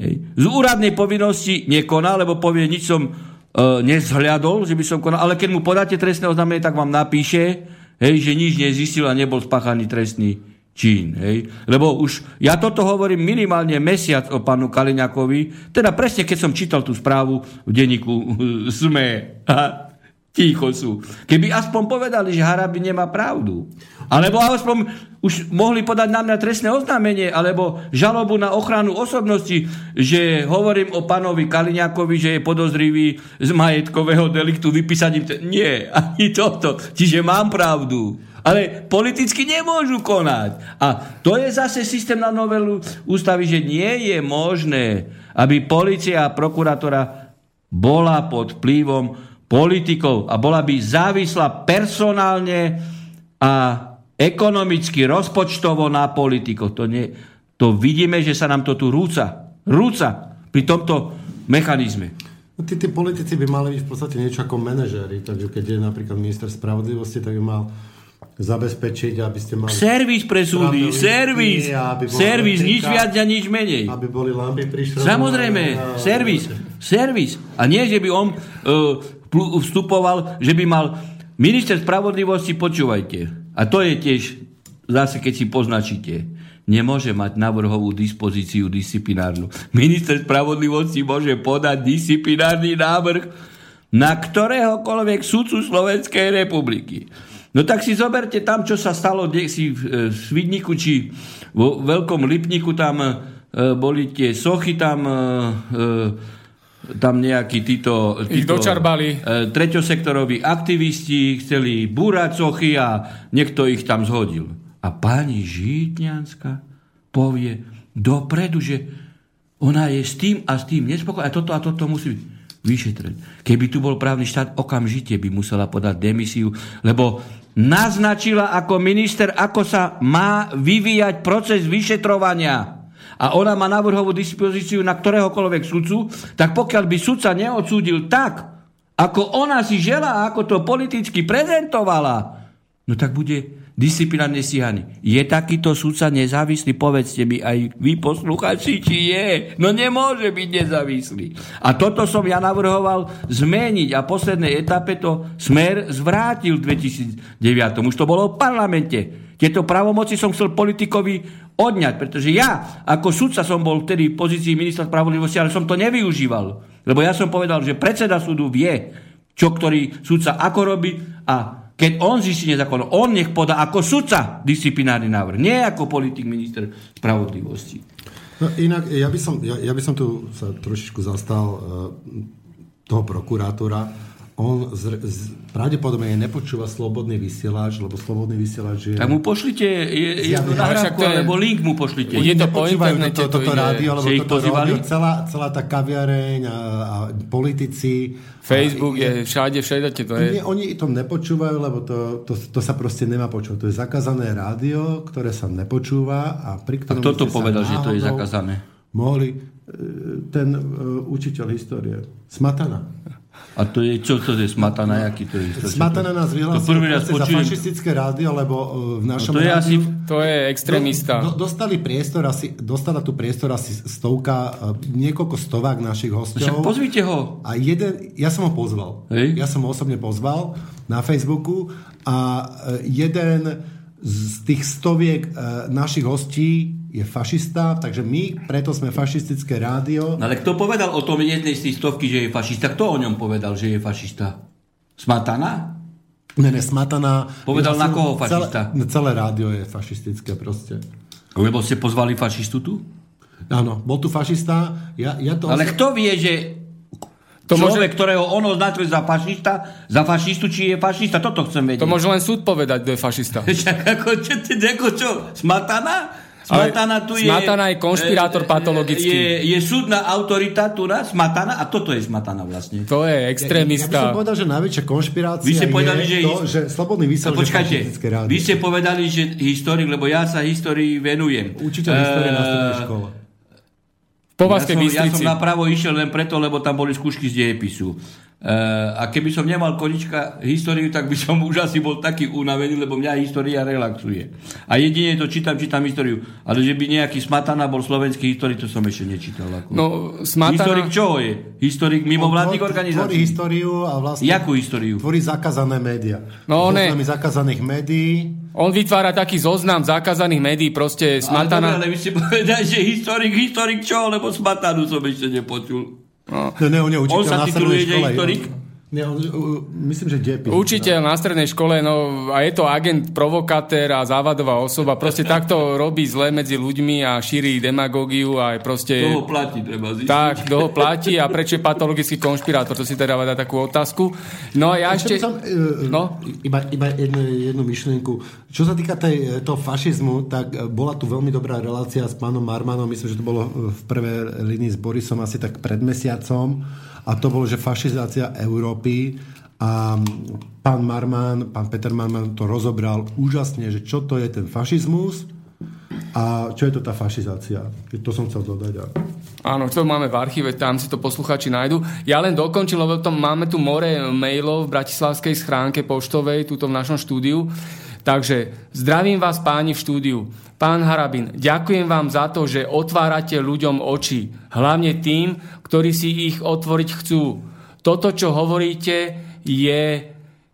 Hej. Z úradnej povinnosti nekoná, lebo povie, nič som uh, nezhľadol, že by som konal, ale keď mu podáte trestné oznámenie, tak vám napíše, hej, že nič nezistil a nebol spáchaný trestný čin. Hej. Lebo už ja toto hovorím minimálne mesiac o panu Kaliňakovi, teda presne keď som čítal tú správu v denníku SME. Ticho sú. Keby aspoň povedali, že Harabi nemá pravdu. Alebo aspoň už mohli podať na mňa trestné oznámenie, alebo žalobu na ochranu osobnosti, že hovorím o pánovi Kaliňákovi, že je podozrivý z majetkového deliktu. Te... Nie, ani toto. Čiže mám pravdu. Ale politicky nemôžu konať. A to je zase systém na novelu ústavy, že nie je možné, aby policia a prokurátora bola pod vplyvom politikov a bola by závislá personálne a ekonomicky, rozpočtovo na politikoch. To, nie, to vidíme, že sa nám to tu rúca. Rúca pri tomto mechanizme. No, tí, tí politici by mali byť v podstate niečo ako manažéri, takže keď je napríklad minister spravodlivosti, tak by mal zabezpečiť, aby ste mali... Servis pre súdy, servis, servis, nič viac a nič menej. Aby boli lampy prišli. Samozrejme, servis, servis. A nie, že by on uh, vstupoval, že by mal minister spravodlivosti, počúvajte. A to je tiež, zase keď si poznačíte, nemôže mať navrhovú dispozíciu disciplinárnu. Minister spravodlivosti môže podať disciplinárny návrh na ktoréhokoľvek sudcu Slovenskej republiky. No tak si zoberte tam, čo sa stalo si v e, Svidniku, či vo Veľkom Lipniku, tam e, boli tie sochy, tam, e, tam nejakí títo, Ich títo dočarbali. treťosektoroví aktivisti chceli búrať sochy a niekto ich tam zhodil. A pani Žitňanská povie dopredu, že ona je s tým a s tým nespokojná a toto a toto musí byť vyšetrené. Keby tu bol právny štát, okamžite by musela podať demisiu, lebo naznačila ako minister, ako sa má vyvíjať proces vyšetrovania. A ona má návrhovú dispozíciu na ktoréhokoľvek sudcu, tak pokiaľ by sudca neodsúdil tak, ako ona si žela, ako to politicky prezentovala, no tak bude disciplinárne stíhaný. Je takýto sudca nezávislý? Povedzte mi aj vy posluchači, či je. No nemôže byť nezávislý. A toto som ja navrhoval zmeniť a v poslednej etape to smer zvrátil v 2009. Už to bolo v parlamente. Tieto pravomoci som chcel politikovi odňať, pretože ja ako sudca som bol vtedy v pozícii ministra spravodlivosti, ale som to nevyužíval. Lebo ja som povedal, že predseda súdu vie, čo ktorý sudca ako robí a keď on zistí nezákonnosť, on nech podá ako sudca disciplinárny návrh, nie ako politik minister spravodlivosti. No, inak, ja by, som, ja, ja by som tu sa trošičku zastal uh, toho prokurátora. On z, z, pravdepodobne nepočúva slobodný vysielač, lebo slobodný vysielač je... Tak mu pošlite je, jednu nahrávku, to alebo link mu pošlite. Je to po internete, to, to toto ide. rádio, lebo Že ich toto rádio, celá, celá tá kaviareň a, a politici. Facebook a, je všade, všade to je. Nie, oni to nepočúvajú, lebo to, to, to sa proste nemá počúvať. To je zakázané rádio, ktoré sa nepočúva a pri A ktorom kto to povedal, že to je zakázané? Mohli e, ten e, učiteľ histórie, Smatana. A to je, čo to je smatana, aký to je? To, Smatana nás To vyhlásil prvý raz proste za fašistické rádio, lebo e, v našom No to je asi... rádiu... To je extrémista. Do, do, dostali priestor asi, dostala tu priestor asi stovka, e, niekoľko stovák našich Však hostov. pozvite ho. A jeden, ja som ho pozval. Hej. Ja som ho osobne pozval na Facebooku a e, jeden z tých stoviek našich hostí je fašista, takže my preto sme fašistické rádio. No ale kto povedal o tom jednej z tých stovky, že je fašista? Kto o ňom povedal, že je fašista? Smatana? Ne, ne, Smatana. Povedal ja na koho fašista? Celé, celé rádio je fašistické proste. Lebo ste pozvali fašistu tu? Áno, bol tu fašista. Ja, ja to Ale kto vie, že To to môže- človek, ktorého on označil za fašista, za fašistu, či je fašista, toto chcem vedieť. To môže len súd povedať, kto je fašista. Však ako, čo, čo, ako čo? Smatana? Ale Smatana tu je... Smatana je konšpirátor patologický. Je, je súdna autorita tu na Smatana a toto je Smatana vlastne. To je Ja, ja by som extrémista. povedal, že najväčšia konšpirácia Vy ste je povedali, že to, his- že slobodný No, vysielač je počkajte, vy ste povedali, že historik, lebo ja sa histórii venujem. Učiteľ histórie na strednej škole. Povazkej ja som, ja som napravo išiel len preto, lebo tam boli skúšky z dejepisu. Uh, a keby som nemal konička históriu, tak by som už asi bol taký unavený, lebo mňa história relaxuje. A jedine to čítam, čítam históriu. Ale že by nejaký Smatana bol slovenský historik, to som ešte nečítal. Ako. No, Smatana... Historik čo je? Historik mimovládnych On tvor- Tvorí organizácií? históriu a vlastne Jakú históriu? tvorí zakázané médiá. No, ne. Zakázaných médií. On vytvára taký zoznam zakázaných médií, proste Ale, dobre, Smatana... ale vy ste povedali, že historik, historik čo? Lebo Smatanu som ešte nepočul. No. Ne, ne, on je učiteľ On sa na tituluje, že historik? Ne, on, uh, myslím, že depis. Učiteľ na strednej škole, no a je to agent, provokatér a závadová osoba. Proste takto robí zle medzi ľuďmi a šíri demagógiu a je proste... Toho platí, treba zistiť. Tak, kto ho platí a prečo je patologický konšpirátor? To si teda dá takú otázku. No a ja Ešte ešte... som, uh, No. Iba, iba jednu, jednu myšlienku. Čo sa týka tej, toho fašizmu, tak e, bola tu veľmi dobrá relácia s pánom Marmanom, myslím, že to bolo e, v prvej línii s Borisom asi tak pred mesiacom a to bolo, že fašizácia Európy A pán Marman, pán Peter Marman to rozobral úžasne, že čo to je ten fašizmus a čo je to tá fašizácia. To som chcel dodať. Áno, to máme v archíve, tam si to posluchači nájdu. Ja len dokončím, lebo tom máme tu more mailov v bratislavskej schránke poštovej, tuto v našom štúdiu. Takže zdravím vás páni v štúdiu. Pán Harabin, ďakujem vám za to, že otvárate ľuďom oči. Hlavne tým, ktorí si ich otvoriť chcú. Toto, čo hovoríte, je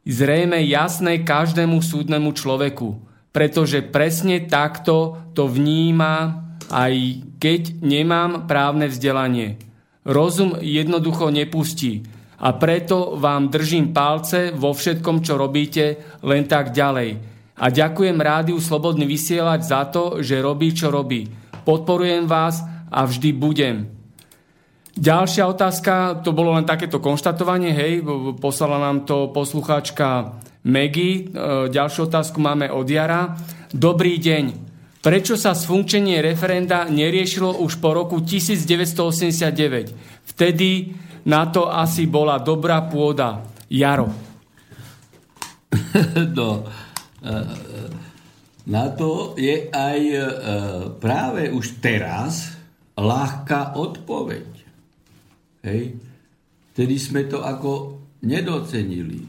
zrejme jasné každému súdnemu človeku. Pretože presne takto to vníma aj keď nemám právne vzdelanie. Rozum jednoducho nepustí. A preto vám držím palce vo všetkom, čo robíte, len tak ďalej. A ďakujem rádiu Slobodný vysielať za to, že robí, čo robí. Podporujem vás a vždy budem. Ďalšia otázka, to bolo len takéto konštatovanie, hej, poslala nám to poslucháčka Megy. E, ďalšiu otázku máme od Jara. Dobrý deň. Prečo sa sfunkčenie referenda neriešilo už po roku 1989? Vtedy na to asi bola dobrá pôda. Jaro. No, na to je aj e, práve už teraz ľahká odpoveď. Hej. Vtedy sme to ako nedocenili.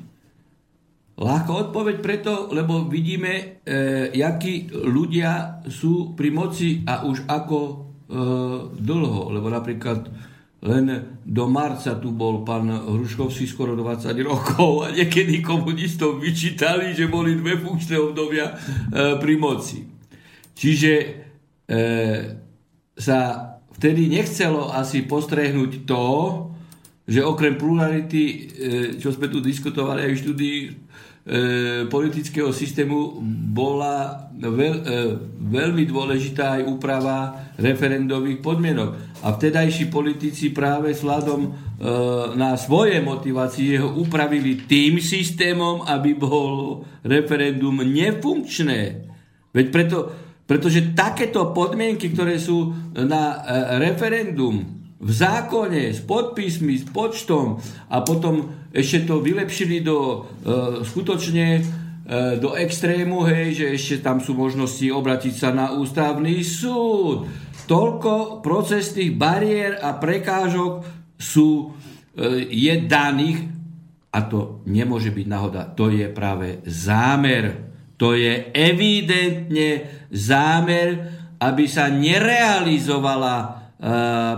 Ľahká odpoveď preto, lebo vidíme, e, jakí ľudia sú pri moci a už ako e, dlho. Lebo napríklad len do marca tu bol pán Hruškovský skoro 20 rokov a niekedy komunistov vyčítali, že boli dve funkčné obdobia e, pri moci. Čiže e, sa vtedy nechcelo asi postrehnúť to, že okrem plurality, e, čo sme tu diskutovali aj v štúdii, politického systému bola veľ, e, veľmi dôležitá aj úprava referendových podmienok. A vtedajší politici práve vzhľadom e, na svoje motivácie ho upravili tým systémom, aby bol referendum nefunkčné. Veď preto, pretože takéto podmienky, ktoré sú na e, referendum, v zákone, s podpismi, s počtom a potom ešte to vylepšili do e, skutočne e, do extrému, hej, že ešte tam sú možnosti obratiť sa na ústavný súd. Toľko procesných bariér a prekážok sú, e, je daných a to nemôže byť náhoda. To je práve zámer. To je evidentne zámer, aby sa nerealizovala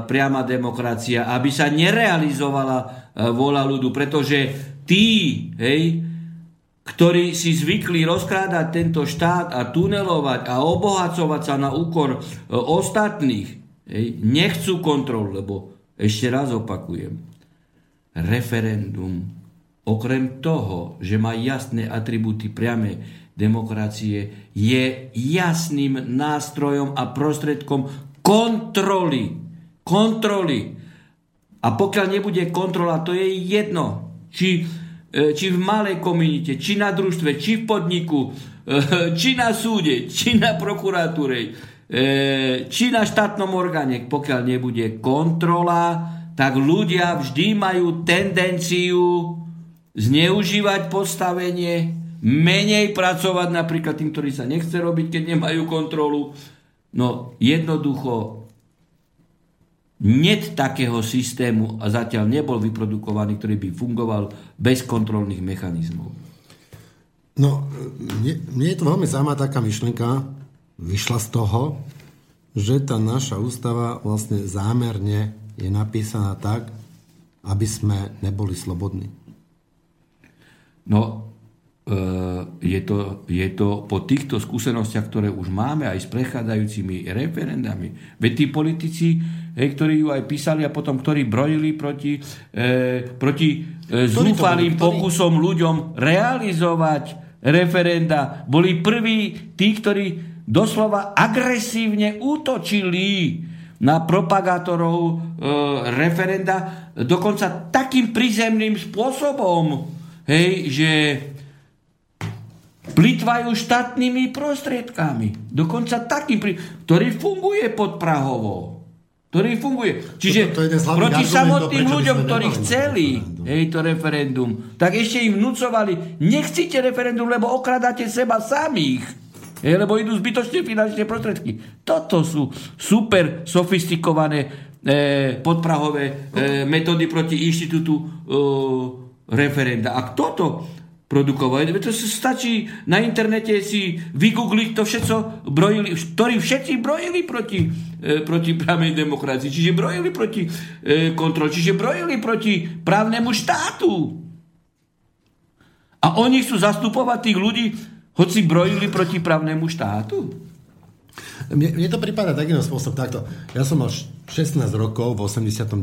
priama demokracia, aby sa nerealizovala e, vola ľudu, pretože tí, hej, ktorí si zvykli rozkrádať tento štát a tunelovať a obohacovať sa na úkor e, ostatných, hej, nechcú kontrolu, lebo ešte raz opakujem, referendum, okrem toho, že má jasné atributy priame demokracie, je jasným nástrojom a prostredkom kontroly. Kontroly. A pokiaľ nebude kontrola, to je jedno. Či, e, či v malej komunite, či na družstve, či v podniku, e, či na súde, či na prokuratúre, e, či na štátnom orgáne. Pokiaľ nebude kontrola, tak ľudia vždy majú tendenciu zneužívať postavenie, menej pracovať napríklad tým, ktorí sa nechce robiť, keď nemajú kontrolu No jednoducho net takého systému a zatiaľ nebol vyprodukovaný, ktorý by fungoval bez kontrolných mechanizmov. No, mne, mne je to veľmi zaujímavá taká myšlienka, vyšla z toho, že tá naša ústava vlastne zámerne je napísaná tak, aby sme neboli slobodní. No, je to, je to po týchto skúsenostiach, ktoré už máme aj s prechádzajúcimi referendami. Veď tí politici, ktorí ju aj písali a potom ktorí brojili proti, e, proti e, zúfalým pokusom ľuďom realizovať referenda, boli prví tí, ktorí doslova agresívne útočili na propagátorov e, referenda, dokonca takým prízemným spôsobom, hej, že plitvajú štátnymi prostriedkami. Dokonca taký, ktorý funguje pod Prahovou. ktorý funguje. Čiže to z hlavných proti samotným ľuďom, ktorí chceli hej, to referendum, tak ešte im vnúcovali, nechcite referendum, lebo okradáte seba samých. Hej, lebo idú zbytočne finančné prostriedky. Toto sú super sofistikované e, podprahové e, metódy proti inštitútu e, referenda. A kto Veď To stačí na internete si vygoogliť to všetko, brojili, ktorí všetci brojili proti, e, proti právnej demokracii, čiže brojili proti e, kontrole, čiže brojili proti právnemu štátu. A oni chcú zastupovať tých ľudí, hoci brojili proti právnemu štátu. Mne, mne to prípada takým spôsobom takto. Ja som mal š- 16 rokov v 89.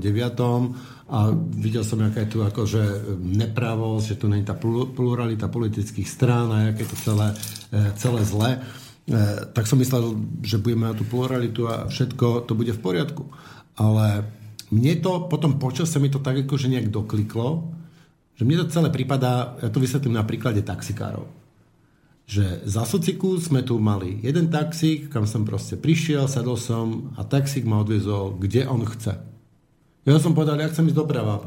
a videl som, aká je tu akože nepravosť, že tu není tá plu- pluralita politických strán a aké je to celé, e, celé zle. E, tak som myslel, že budeme mať tú pluralitu a všetko to bude v poriadku. Ale mne to potom počas sa mi to tak akože nejak dokliklo, že mne to celé prípada, ja to vysvetlím na príklade taxikárov že za sociku sme tu mali jeden taxík, kam som proste prišiel, sadol som a taxík ma odviezol, kde on chce. Ja som povedal, ja chcem ísť doprava.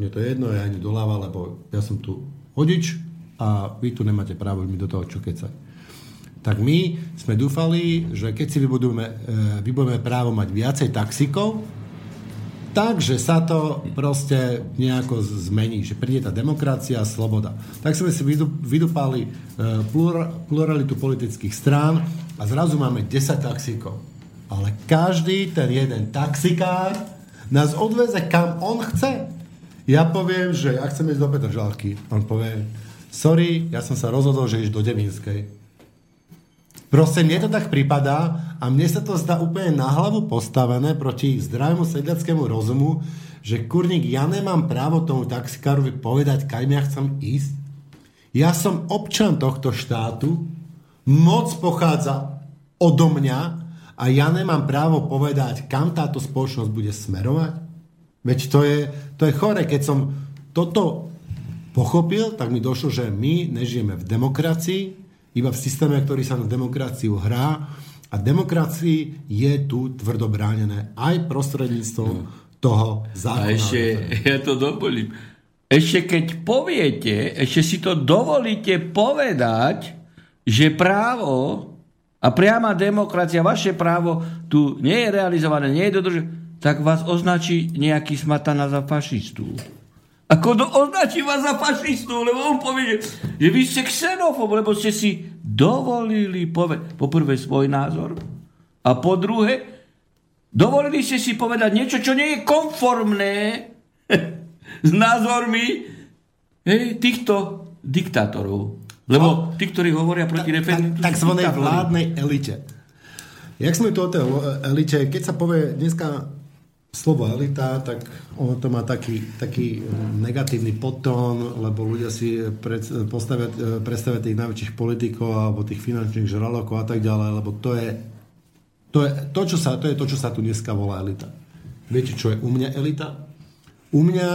Mne to je jedno, ja ani doľava, lebo ja som tu hodič a vy tu nemáte právo mi do toho čo kecať. Tak my sme dúfali, že keď si vybudujeme, e, vybudujeme právo mať viacej taxikov, takže sa to proste nejako zmení, že príde tá demokracia sloboda. Tak sme si vydu- vydupali e, plura- pluralitu politických strán a zrazu máme 10 taxíkov. Ale každý ten jeden taxikár nás odveze kam on chce. Ja poviem, že ja chcem ísť do Petržalky. On povie, sorry, ja som sa rozhodol, že ideš do Devinskej. Proste mne to tak pripadá a mne sa to zdá úplne na hlavu postavené proti zdravému sedliackému rozumu, že kurník, ja nemám právo tomu taxikárovi povedať, kam ja chcem ísť. Ja som občan tohto štátu, moc pochádza odo mňa a ja nemám právo povedať, kam táto spoločnosť bude smerovať. Veď to je, to je chore, keď som toto pochopil, tak mi došlo, že my nežijeme v demokracii, iba v systéme, ktorý sa na demokraciu hrá a demokracii je tu tvrdo bránené aj prostredníctvom toho A zákona. ešte, ja to dovolím, ešte keď poviete, ešte si to dovolíte povedať, že právo a priama demokracia, vaše právo tu nie je realizované, nie je dodržené, tak vás označí nejaký smatana za fašistu. Ako do, označí vás za fašistu, lebo on povie, že, vy ste xenofób, lebo ste si dovolili povedať, poprvé svoj názor a po druhé, dovolili ste si povedať niečo, čo nie je konformné s názormi hej, týchto diktátorov. Lebo tí, ktorí hovoria proti referendu, takzvanej vládnej elite. Jak sme tu o tej elite, keď sa povie dneska slovo elita, tak ono to má taký, taký negatívny podtón, lebo ľudia si pred, postavia, predstavia tých najväčších politikov alebo tých finančných žralokov a tak ďalej, lebo to je to, je, to, čo sa, to je to, čo sa tu dneska volá elita. Viete, čo je u mňa elita? U mňa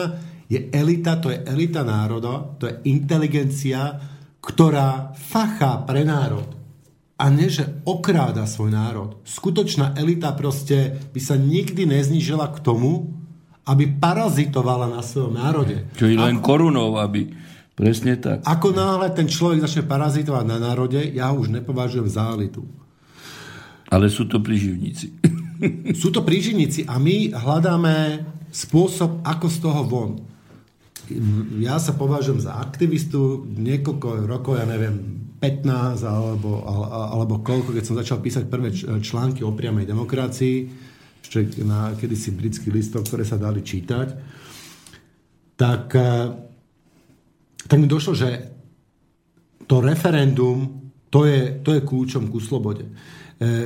je elita, to je elita národa, to je inteligencia, ktorá fachá pre národ a nie, že okráda svoj národ. Skutočná elita proste by sa nikdy neznížila k tomu, aby parazitovala na svojom národe. Čo je len korunou, aby... Presne tak. Ako náhle ten človek začne parazitovať na národe, ja ho už nepovažujem za elitu. Ale sú to príživníci. Sú to príživníci a my hľadáme spôsob, ako z toho von. Ja sa považujem za aktivistu niekoľko rokov, ja neviem, 15 alebo, alebo koľko, keď som začal písať prvé články o priamej demokracii, ešte na kedysi britský listok, ktoré sa dali čítať, tak, tak mi došlo, že to referendum, to je, to je kľúčom ku slobode.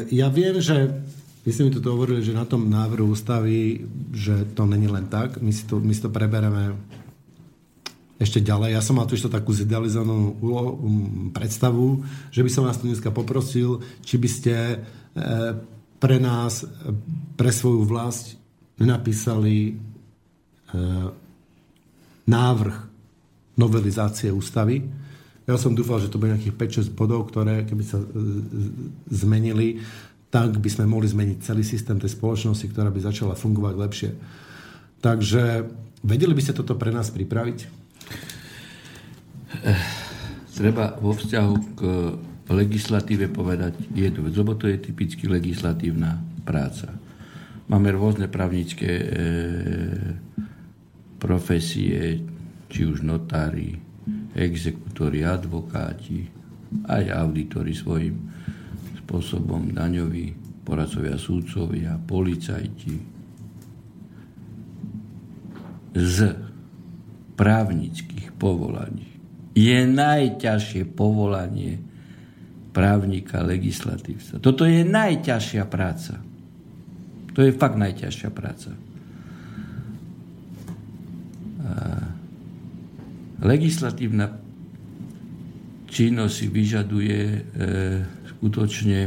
Ja viem, že my ste mi to hovorili, že na tom návrhu ústavy, že to není len tak, my si to, my si to prebereme ešte ďalej. Ja som mal tu ešte takú zidealizovanú úlohu, predstavu, že by som vás tu dneska poprosil, či by ste e, pre nás, pre svoju vlast nenapísali e, návrh novelizácie ústavy. Ja som dúfal, že to bude nejakých 5-6 bodov, ktoré keby sa zmenili, tak by sme mohli zmeniť celý systém tej spoločnosti, ktorá by začala fungovať lepšie. Takže vedeli by ste toto pre nás pripraviť? Treba vo vzťahu k legislatíve povedať jednu vec, lebo to je typicky legislatívna práca. Máme rôzne právnické e, profesie, či už notári, exekútori, advokáti, aj auditori svojím spôsobom, daňoví, poradcovia, súdcovia, policajti. Z právnických povolaní je najťažšie povolanie právnika, legislatívca. Toto je najťažšia práca. To je fakt najťažšia práca. Legislatívna činnosť si vyžaduje e, skutočne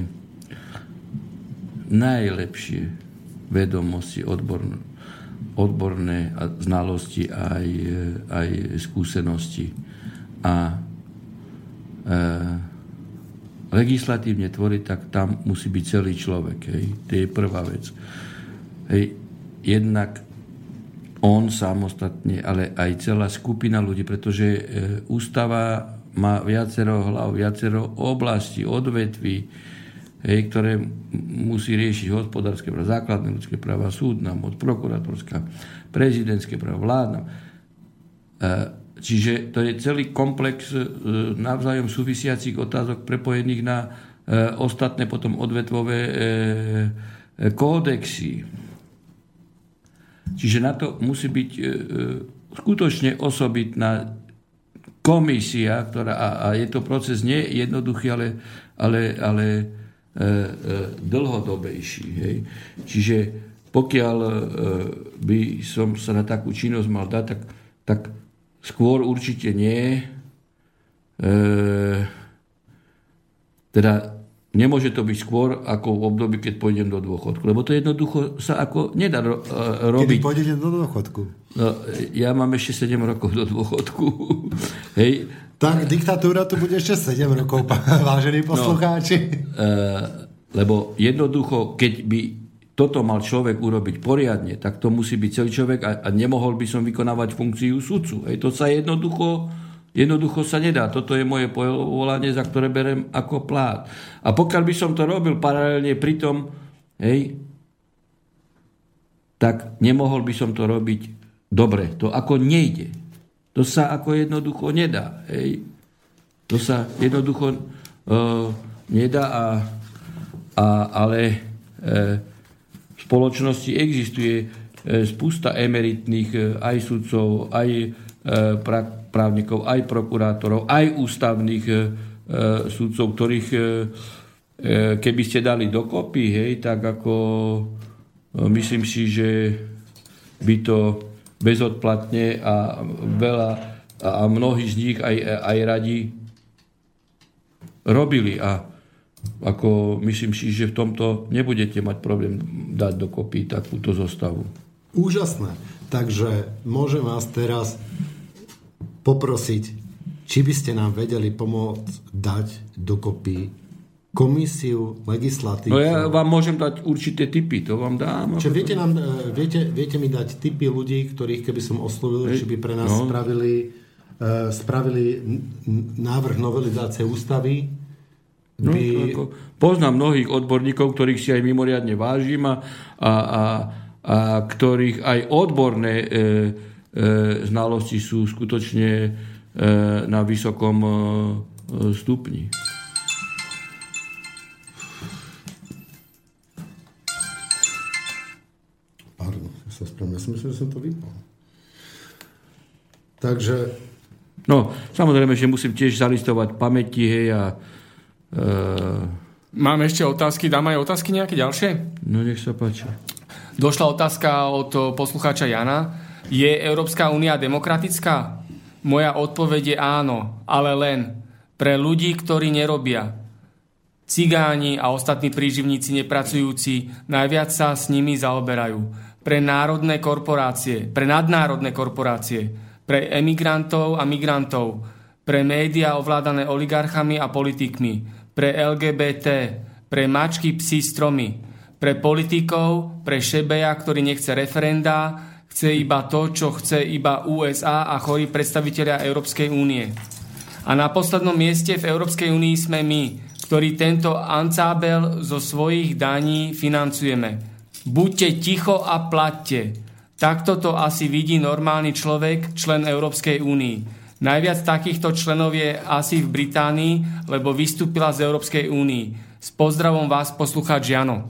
najlepšie vedomosti, odborné, odborné znalosti aj, e, aj skúsenosti. A e, legislatívne tvoriť, tak tam musí byť celý človek. Hej. To je prvá vec. Hej. Jednak on samostatne, ale aj celá skupina ľudí, pretože e, ústava má viacero hlav, viacero oblastí, odvetví, hej, ktoré musí riešiť hospodárske práva, základné ľudské práva, súdna moc, prokuratorská, prezidentské práva, vládna. E, čiže to je celý komplex e, navzájom súvisiacich otázok prepojených na e, ostatné potom odvetvové kódexy. Čiže na to musí byť skutočne osobitná komisia, ktorá, a, a je to proces nie jednoduchý, ale, ale, ale dlhodobejší. Hej. Čiže pokiaľ e, by som sa na takú činnosť mal dať, tak, tak skôr určite nie. E, teda Nemôže to byť skôr ako v období, keď pôjdem do dôchodku. Lebo to jednoducho sa ako nedá ro- robiť. Kedy pôjdete do dôchodku? No, ja mám ešte 7 rokov do dôchodku. Hej. Tak diktatúra tu bude ešte 7 rokov, vážení poslucháči. No, uh, lebo jednoducho, keď by toto mal človek urobiť poriadne, tak to musí byť celý človek a, a nemohol by som vykonávať funkciu sudcu. Hej, to sa jednoducho Jednoducho sa nedá. Toto je moje povolanie, za ktoré berem ako plát. A pokiaľ by som to robil paralelne pri tom, hej, tak nemohol by som to robiť dobre. To ako nejde. To sa ako jednoducho nedá. Hej. To sa jednoducho uh, nedá, a, a, ale uh, v spoločnosti existuje uh, spústa emeritných uh, aj sudcov, aj uh, právnikov, aj prokurátorov, aj ústavných e, e, sudcov, ktorých e, e, keby ste dali dokopy, hej, tak ako e, myslím si, že by to bezodplatne a veľa a mnohí z nich aj, aj radi robili a ako myslím si, že v tomto nebudete mať problém dať dokopy takúto zostavu. Úžasné. Takže môžem vás teraz poprosiť, či by ste nám vedeli pomôcť dať dokopy komisiu legislatívnu. No ja vám môžem dať určité typy, to vám dám. Čiže viete, nám, e, viete, viete mi dať typy ľudí, ktorých keby som oslovil, či by pre nás no. spravili, uh, spravili návrh novelizácie ústavy, No, by... ako, poznám mnohých odborníkov, ktorých si aj mimoriadne vážim a, a, a, a ktorých aj odborné e, E, znalosti sú skutočne e, na vysokom e, stupni. Sa spravím. Ja som myslel, že som to vypol. Takže... No, samozrejme, že musím tiež zalistovať pamäti, hej, a... E... Mám ešte otázky, dám aj otázky nejaké ďalšie? No, nech sa páči. Došla otázka od poslucháča Jana. Je Európska únia demokratická? Moja odpoveď je áno, ale len pre ľudí, ktorí nerobia. Cigáni a ostatní príživníci nepracujúci najviac sa s nimi zaoberajú. Pre národné korporácie, pre nadnárodné korporácie, pre emigrantov a migrantov, pre médiá ovládané oligarchami a politikmi, pre LGBT, pre mačky, psi, stromy, pre politikov, pre šebeja, ktorý nechce referenda, chce iba to, čo chce iba USA a chorí predstavitelia Európskej únie. A na poslednom mieste v Európskej únii sme my, ktorí tento ancábel zo svojich daní financujeme. Buďte ticho a platte. Takto to asi vidí normálny človek, člen Európskej únii. Najviac takýchto členov je asi v Británii, lebo vystúpila z Európskej únii. S pozdravom vás poslucháč Jano.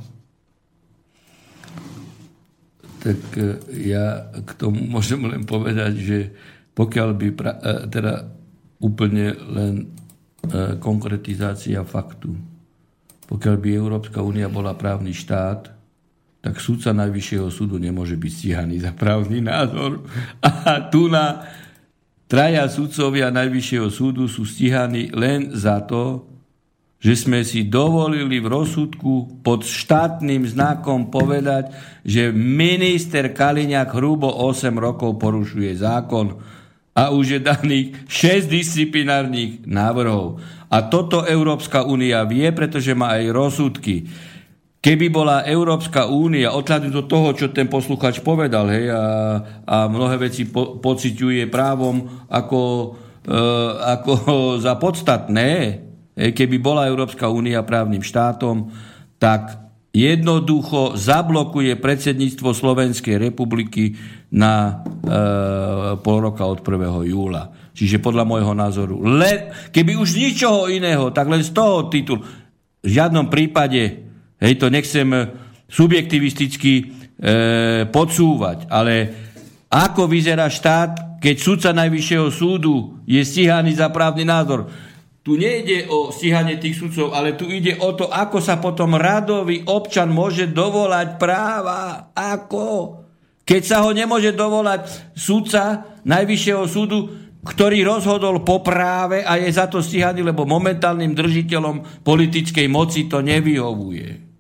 Tak e, ja k tomu môžem len povedať, že pokiaľ by pra, e, teda úplne len e, konkretizácia faktu, pokiaľ by Európska únia bola právny štát, tak súdca Najvyššieho súdu nemôže byť stíhaný za právny názor. A tu na traja sudcovia Najvyššieho súdu sú stíhaní len za to, že sme si dovolili v rozsudku pod štátnym znakom povedať, že minister Kaliňák hrubo 8 rokov porušuje zákon a už je daných 6 disciplinárnych návrhov. A toto Európska únia vie, pretože má aj rozsudky. Keby bola Európska únia, odhľadnúť do toho, čo ten posluchač povedal, hej, a, a mnohé veci po, pociťuje právom ako, e, ako za podstatné, hej, keby bola Európska únia právnym štátom, tak jednoducho zablokuje predsedníctvo Slovenskej republiky na e, pol roka od 1. júla. Čiže podľa môjho názoru, len, keby už ničoho iného, tak len z toho titulu, v žiadnom prípade Hej, to nechcem e, subjektivisticky e, podsúvať, ale ako vyzerá štát, keď sudca Najvyššieho súdu je stíhaný za právny názor. Tu nejde o stíhanie tých sudcov, ale tu ide o to, ako sa potom radový občan môže dovolať práva. Ako? Keď sa ho nemôže dovolať sudca Najvyššieho súdu, ktorý rozhodol po práve a je za to stíhaný, lebo momentálnym držiteľom politickej moci to nevyhovuje.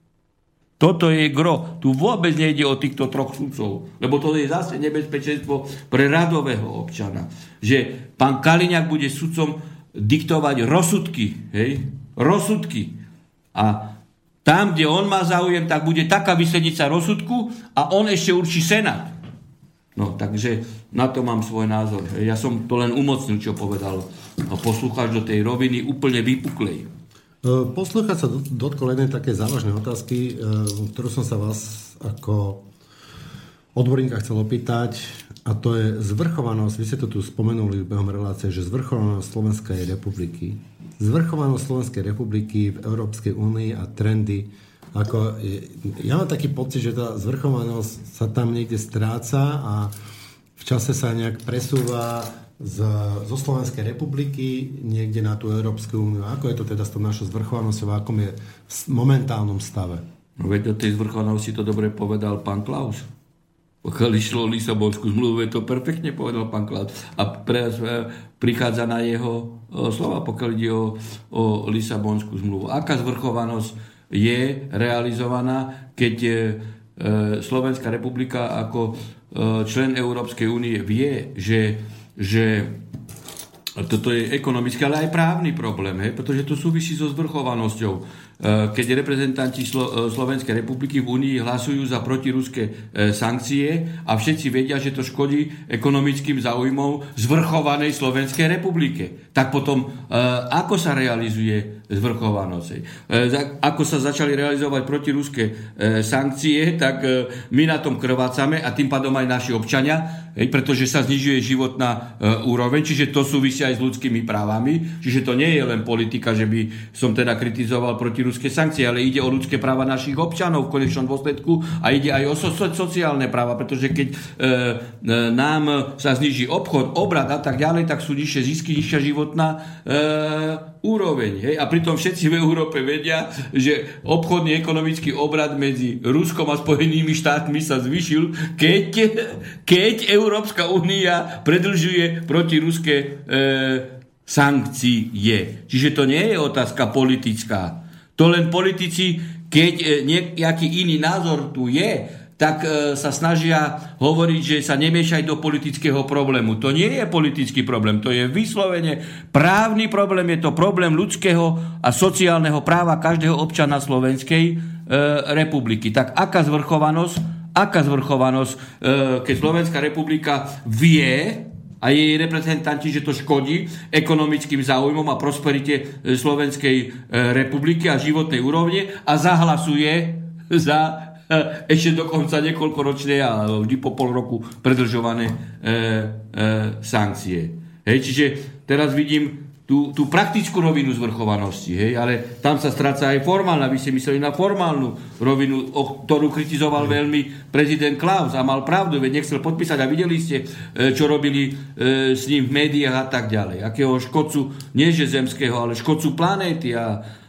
Toto je gro. Tu vôbec nejde o týchto troch sudcov, lebo to je zase nebezpečenstvo pre radového občana. Že pán Kaliňák bude sudcom diktovať rozsudky. Hej? Rozsudky. A tam, kde on má záujem, tak bude taká vyslednica rozsudku a on ešte určí senát. No, takže na to mám svoj názor. Ja som to len umocnil, čo povedal poslucháč do tej roviny úplne vypuklej. E, Posluchať sa dotkol jednej také závažnej otázky, e, ktorú som sa vás ako odborníka chcel opýtať, a to je zvrchovanosť, vy ste to tu spomenuli behom relácie, že zvrchovanosť Slovenskej republiky, zvrchovanosť Slovenskej republiky v Európskej únii a trendy, ako, ja mám taký pocit, že tá zvrchovanosť sa tam niekde stráca a v čase sa nejak presúva z, zo Slovenskej republiky niekde na tú Európsku úniu. Ako je to teda s tou našou zvrchovanosťou, v akom je v momentálnom stave? No veď o tej zvrchovanosti to dobre povedal pán Klaus. Pokiaľ išlo o Lisabonskú zmluvu, to perfektne povedal pán Klaus. A pre, prichádza na jeho slova, pokiaľ ide o, o Lisabonskú zmluvu. Aká zvrchovanosť je realizovaná, keď je, e, Slovenská republika ako e, člen Európskej únie vie, že že toto je ekonomický, ale aj právny problém, hej, pretože to súvisí so zvrchovanosťou. Eh, keď reprezentanti Slo- eh, Slovenskej republiky v Únii hlasujú za protiruské eh, sankcie a všetci vedia, že to škodí ekonomickým záujmom zvrchovanej Slovenskej republike. Tak potom, ako sa realizuje zvrchovanosť? Ako sa začali realizovať protiruské sankcie, tak my na tom krvácame a tým pádom aj naši občania, pretože sa znižuje životná úroveň, čiže to súvisí aj s ľudskými právami, čiže to nie je len politika, že by som teda kritizoval protiruské ruské sankcie, ale ide o ľudské práva našich občanov v konečnom dôsledku a ide aj o so, so, sociálne práva, pretože keď e, e, nám sa zniží obchod, obrad a tak ďalej, tak sú nižšie zisky, nižšia životná e, úroveň. Hej? A pritom všetci v Európe vedia, že obchodný ekonomický obrad medzi Ruskom a Spojenými štátmi sa zvyšil, keď, keď Európska únia predlžuje protiruské e, sankcie. Čiže to nie je otázka politická. To len politici, keď e, nejaký iný názor tu je, tak e, sa snažia hovoriť, že sa nemiešaj do politického problému. To nie je politický problém, to je vyslovene právny problém, je to problém ľudského a sociálneho práva každého občana Slovenskej e, republiky. Tak aká zvrchovanosť, aká zvrchovanosť, e, keď Slovenská republika vie, a jej reprezentanti, že to škodí ekonomickým záujmom a prosperite e, Slovenskej e, republiky a životnej úrovne a zahlasuje za ešte dokonca niekoľkoročné a vždy po pol roku predlžované e, e, sankcie. Hej, čiže teraz vidím tú, tú praktickú rovinu zvrchovanosti, hej, ale tam sa stráca aj formálna. Vy ste mysleli na formálnu rovinu, o ktorú kritizoval veľmi prezident Klaus a mal pravdu, veď nechcel podpísať a videli ste, e, čo robili e, s ním v médiách a tak ďalej. Akého škodcu, nie že zemského, ale škodcu planéty a, e,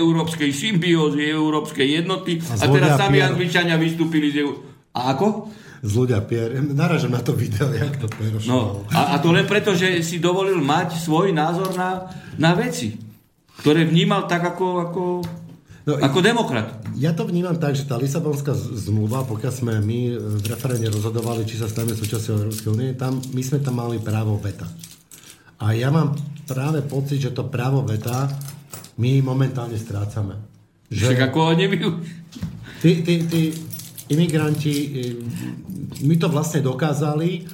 európskej symbiózy, európskej jednoty. A, A teraz sami Pierre. Angličania vystúpili z. A ako? Z ľudia Pier. Naražam na to video, jak to No, prerošoval. a, a to len preto, že si dovolil mať svoj názor na, na veci, ktoré vnímal tak ako, ako, No, ako demokrat. Ja to vnímam tak, že tá Lisabonská zmluva, pokiaľ sme my v referende rozhodovali, či sa staneme súčasťou Európskej únie, tam, my sme tam mali právo veta. A ja mám práve pocit, že to právo veta my momentálne strácame. Však ako ho nevyuž... Tí, tí, tí imigranti, my to vlastne dokázali,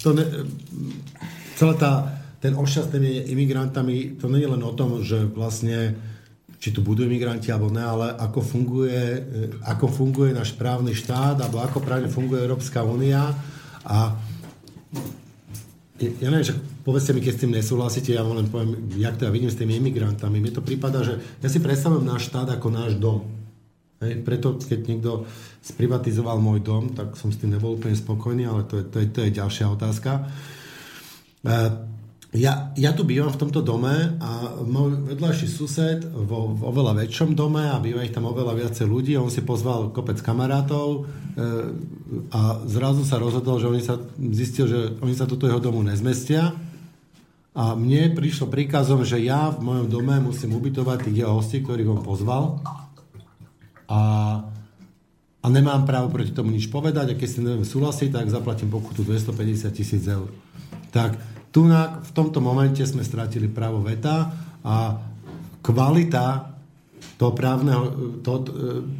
to ne, celá tá, ten ošťast imigrantami, to nie je len o tom, že vlastne či tu budú imigranti alebo ne, ale ako funguje, ako funguje náš právny štát, alebo ako právne funguje Európska únia a ja neviem, že povedzte mi, keď s tým nesúhlasíte, ja vám len poviem, jak to ja vidím s tými imigrantami. Mne to prípada, že ja si predstavujem náš štát ako náš dom. Hej, preto, keď niekto sprivatizoval môj dom, tak som s tým nebol úplne spokojný, ale to je, to je, to je ďalšia otázka. E, Ja, ja tu bývam v tomto dome a môj vedľajší sused vo, v oveľa väčšom dome a býva ich tam oveľa viacej ľudí. On si pozval kopec kamarátov e, a zrazu sa rozhodol, že oni sa, zistil, že oni sa do toho domu nezmestia a mne prišlo príkazom, že ja v mojom dome musím ubytovať tých jeho hostí, ktorých on pozval a, a nemám právo proti tomu nič povedať a keď si neviem súhlasiť, tak zaplatím pokutu 250 tisíc eur. Tak tu v tomto momente sme stratili právo veta a kvalita toho právneho, to,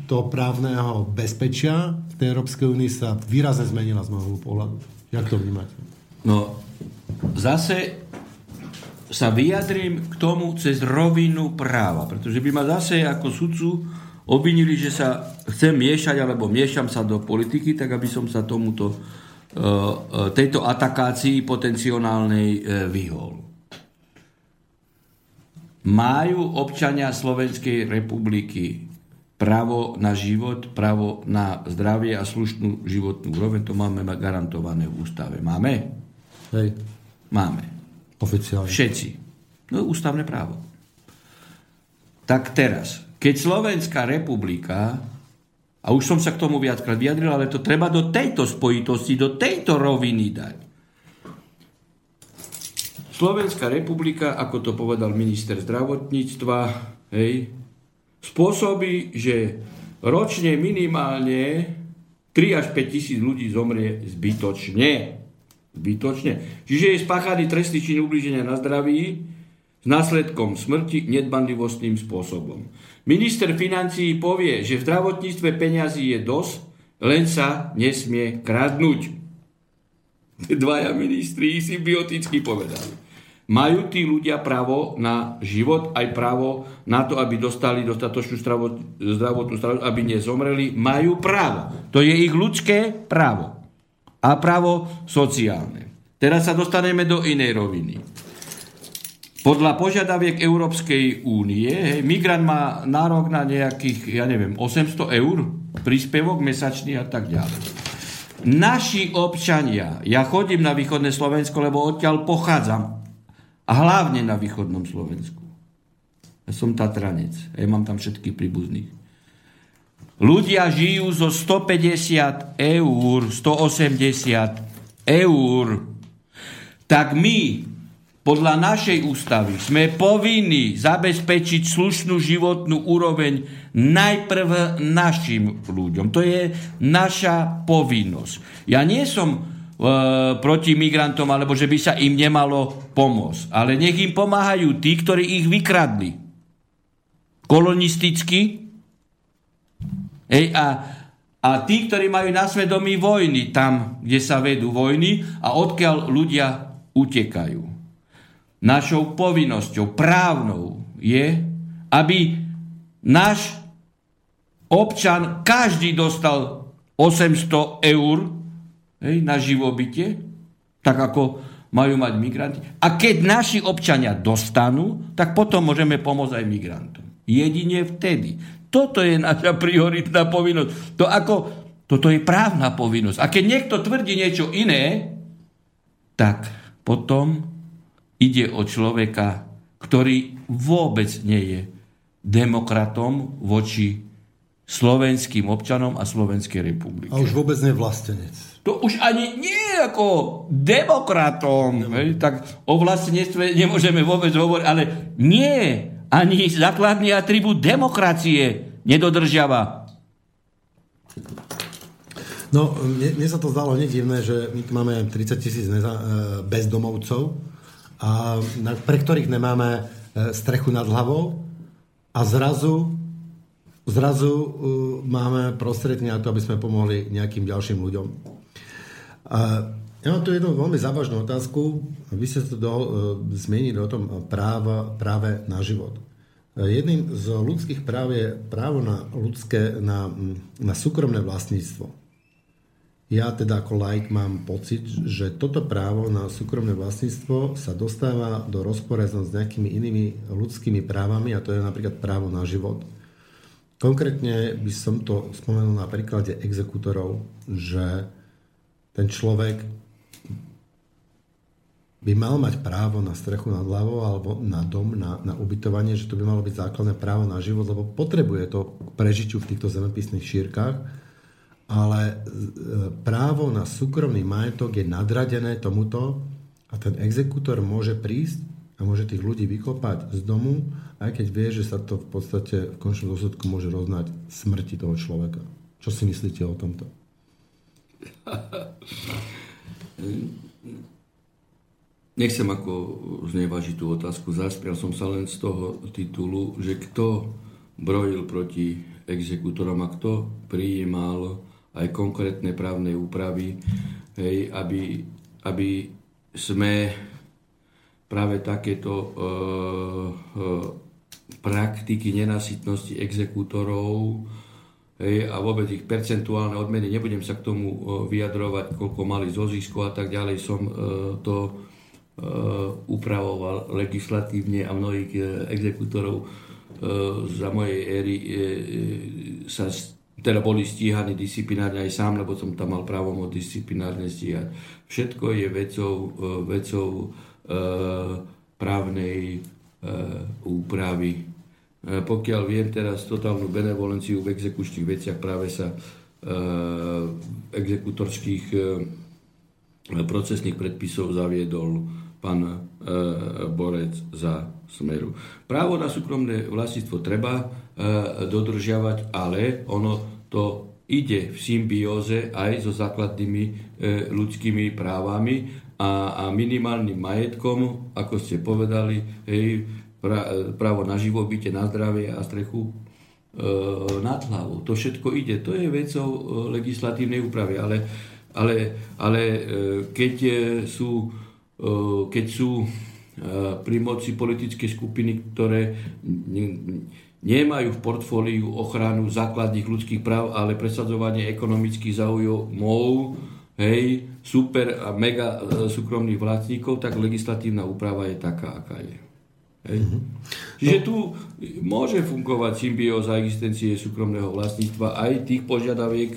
toho právneho bezpečia v tej Európskej únii sa výrazne zmenila z môjho pohľadu. Jak to vnímate? No, zase sa vyjadrím k tomu cez rovinu práva, pretože by ma zase ako sudcu obvinili, že sa chcem miešať alebo miešam sa do politiky, tak aby som sa tomuto e, e, tejto atakácii potenciálnej e, vyhol. Majú občania Slovenskej republiky právo na život, právo na zdravie a slušnú životnú úroveň, to máme garantované v ústave. Máme? Hej, Máme. Oficiálne. Všetci. No ústavné právo. Tak teraz, keď Slovenská republika, a už som sa k tomu viackrát vyjadril, ale to treba do tejto spojitosti, do tejto roviny dať. Slovenská republika, ako to povedal minister zdravotníctva, hej, spôsobí, že ročne minimálne 3 až 5 tisíc ľudí zomrie zbytočne. Zbytočne. Čiže je spáchaný trestný čin ublíženia na zdraví s následkom smrti nedbanlivostným spôsobom. Minister financií povie, že v zdravotníctve peňazí je dosť, len sa nesmie kradnúť. Dvaja ministri symbioticky povedali. Majú tí ľudia právo na život, aj právo na to, aby dostali dostatočnú zdravot, zdravotnú starostlivosť, aby nezomreli. Majú právo. To je ich ľudské právo. A právo sociálne. Teraz sa dostaneme do inej roviny. Podľa požiadaviek Európskej únie, hej, migrant má nárok na nejakých, ja neviem, 800 eur, príspevok mesačný a tak ďalej. Naši občania, ja chodím na východné Slovensko, lebo odtiaľ pochádzam, a hlavne na východnom Slovensku. Ja som Tatranec, ja mám tam všetkých príbuzných. Ľudia žijú zo 150 eur, 180 eur. Tak my podľa našej ústavy sme povinní zabezpečiť slušnú životnú úroveň najprv našim ľuďom. To je naša povinnosť. Ja nie som e, proti migrantom, alebo že by sa im nemalo pomôcť. Ale nech im pomáhajú tí, ktorí ich vykradli. Kolonisticky. Ej, a, a tí, ktorí majú na svedomí vojny, tam, kde sa vedú vojny a odkiaľ ľudia utekajú. Našou povinnosťou právnou je, aby náš občan, každý dostal 800 eur hej, na živobytie, tak ako majú mať migranti. A keď naši občania dostanú, tak potom môžeme pomôcť aj migrantom. Jedine vtedy. Toto je naša prioritná povinnosť. To ako, toto je právna povinnosť. A keď niekto tvrdí niečo iné, tak potom ide o človeka, ktorý vôbec nie je demokratom voči slovenským občanom a Slovenskej republike. A už vôbec nie vlastenec. To už ani nie ako demokratom. Hej, tak o vlastenectve nemôžeme vôbec hovoriť, ale nie. Ani základný atribút demokracie nedodržiava. No, mne, mne sa to zdalo nedivné, že my tu máme 30 tisíc neza- e, bezdomovcov, a na, pre ktorých nemáme e, strechu nad hlavou a zrazu, zrazu uh, máme prostriedky na to, aby sme pomohli nejakým ďalším ľuďom. A ja mám tu jednu veľmi závažnú otázku. Vy ste to do, uh, zmienili o tom práva, práve na život. Jedným z ľudských práv je právo na, ľudské, na, na súkromné vlastníctvo ja teda ako laik mám pocit, že toto právo na súkromné vlastníctvo sa dostáva do rozporezom s nejakými inými ľudskými právami a to je napríklad právo na život. Konkrétne by som to spomenul na príklade exekutorov, že ten človek by mal mať právo na strechu nad hlavou alebo na dom, na, na ubytovanie, že to by malo byť základné právo na život, lebo potrebuje to k prežitiu v týchto zemepisných šírkach ale e, právo na súkromný majetok je nadradené tomuto a ten exekútor môže prísť a môže tých ľudí vykopať z domu, aj keď vie, že sa to v podstate v končnom dôsledku môže roznať smrti toho človeka. Čo si myslíte o tomto? Nechcem ako znevažiť tú otázku. Zaspial som sa len z toho titulu, že kto brojil proti exekútorom a kto prijímal aj konkrétne právne úpravy, hej, aby, aby sme práve takéto e, e, praktiky nenasytnosti exekútorov hej, a vôbec ich percentuálne odmeny, nebudem sa k tomu e, vyjadrovať, koľko mali zo zisku a tak ďalej, som e, to upravoval legislatívne a mnohých e, exekútorov e, za mojej éry sa teda boli stíhaní disciplinárne aj sám, lebo som tam mal právom disciplinárne stíhať. Všetko je vecou, vecou právnej úpravy. Pokiaľ viem teraz totálnu benevolenciu v exekučných veciach práve sa e, exekutorských procesných predpisov zaviedol pán e, Borec za Smeru. Právo na súkromné vlastníctvo treba e, dodržiavať, ale ono to ide v symbióze aj so základnými e, ľudskými právami a, a minimálnym majetkom, ako ste povedali, hej, pra, právo na živobytie, na zdravie a strechu nad hlavou. To všetko ide. To je vecou legislatívnej úpravy, ale, ale, ale keď sú, keď sú e, pri moci politické skupiny, ktoré nemajú v portfóliu ochranu základných ľudských práv, ale presadzovanie ekonomických záujmov, hej, super a mega e, súkromných vlastníkov, tak legislatívna úprava je taká, aká je. Hej. Mm-hmm. Čiže tu môže fungovať symbióza existencie súkromného vlastníctva aj tých požiadaviek,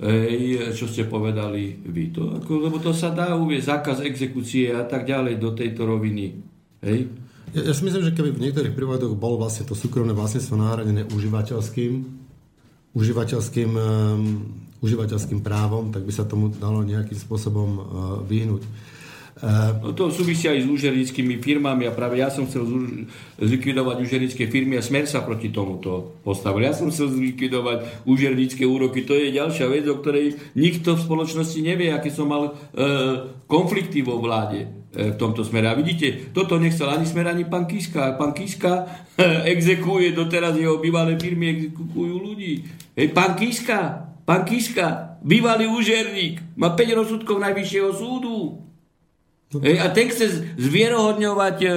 e, hej, čo ste povedali vy. To, ako, lebo to sa dá uvieť zákaz exekúcie a tak ďalej do tejto roviny. Hej. Ja, ja si myslím, že keby v niektorých prípadoch bol vlastne to súkromné vlastníctvo nahradené užívateľským, užívateľským, um, užívateľským právom, tak by sa tomu dalo nejakým spôsobom uh, vyhnúť. No to súvisia aj s úžernickými firmami a práve ja som chcel zlikvidovať úžernické firmy a smer sa proti tomuto postavil. Ja som chcel zlikvidovať úžernické úroky. To je ďalšia vec, o ktorej nikto v spoločnosti nevie, aké som mal e, konflikty vo vláde e, v tomto smere. A vidíte, toto nechcel ani smer, ani pán Kiska. Pán Kiska e, exekuje doteraz jeho bývalé firmy, exekujú ľudí. Hej, pán Kiska, pán Kiska, bývalý úžerník, má 5 rozsudkov Najvyššieho súdu. Hej, a ten chce zvierohodňovať e,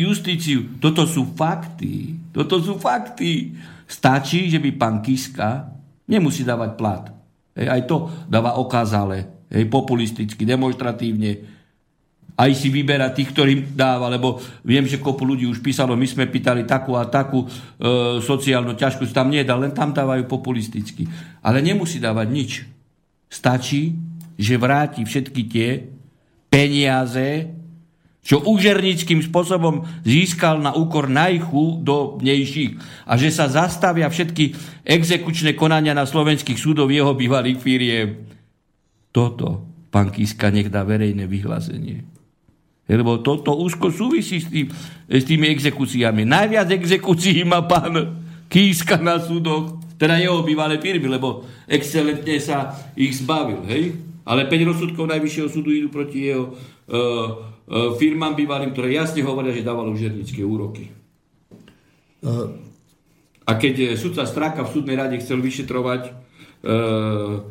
justíciu. Toto sú fakty. Toto sú fakty. Stačí, že by pán Kiska nemusí dávať plat. Hej, aj to dáva okázale. Hej, populisticky, demonstratívne. Aj si vyberá tých, ktorým dáva, lebo viem, že kopu ľudí už písalo, my sme pýtali takú a takú e, sociálnu ťažkosť, tam nedá, len tam dávajú populisticky. Ale nemusí dávať nič. Stačí, že vráti všetky tie peniaze, čo úžernickým spôsobom získal na úkor najchudobnejších a že sa zastavia všetky exekučné konania na slovenských súdov jeho bývalých firiem. Toto pán Kiska nech dá verejné vyhlásenie. Lebo toto úzko súvisí s, tým, s tými exekúciami. Najviac exekúcií má pán Kiska na súdoch, teda jeho bývalé firmy, lebo excelentne sa ich zbavil. Hej? Ale 5 rozsudkov Najvyššieho súdu idú proti jeho uh, uh, firmám bývalým, ktoré jasne hovoria, že dával užernické úroky. Uh, A keď sudca Stráka v súdnej rade chcel vyšetrovať uh,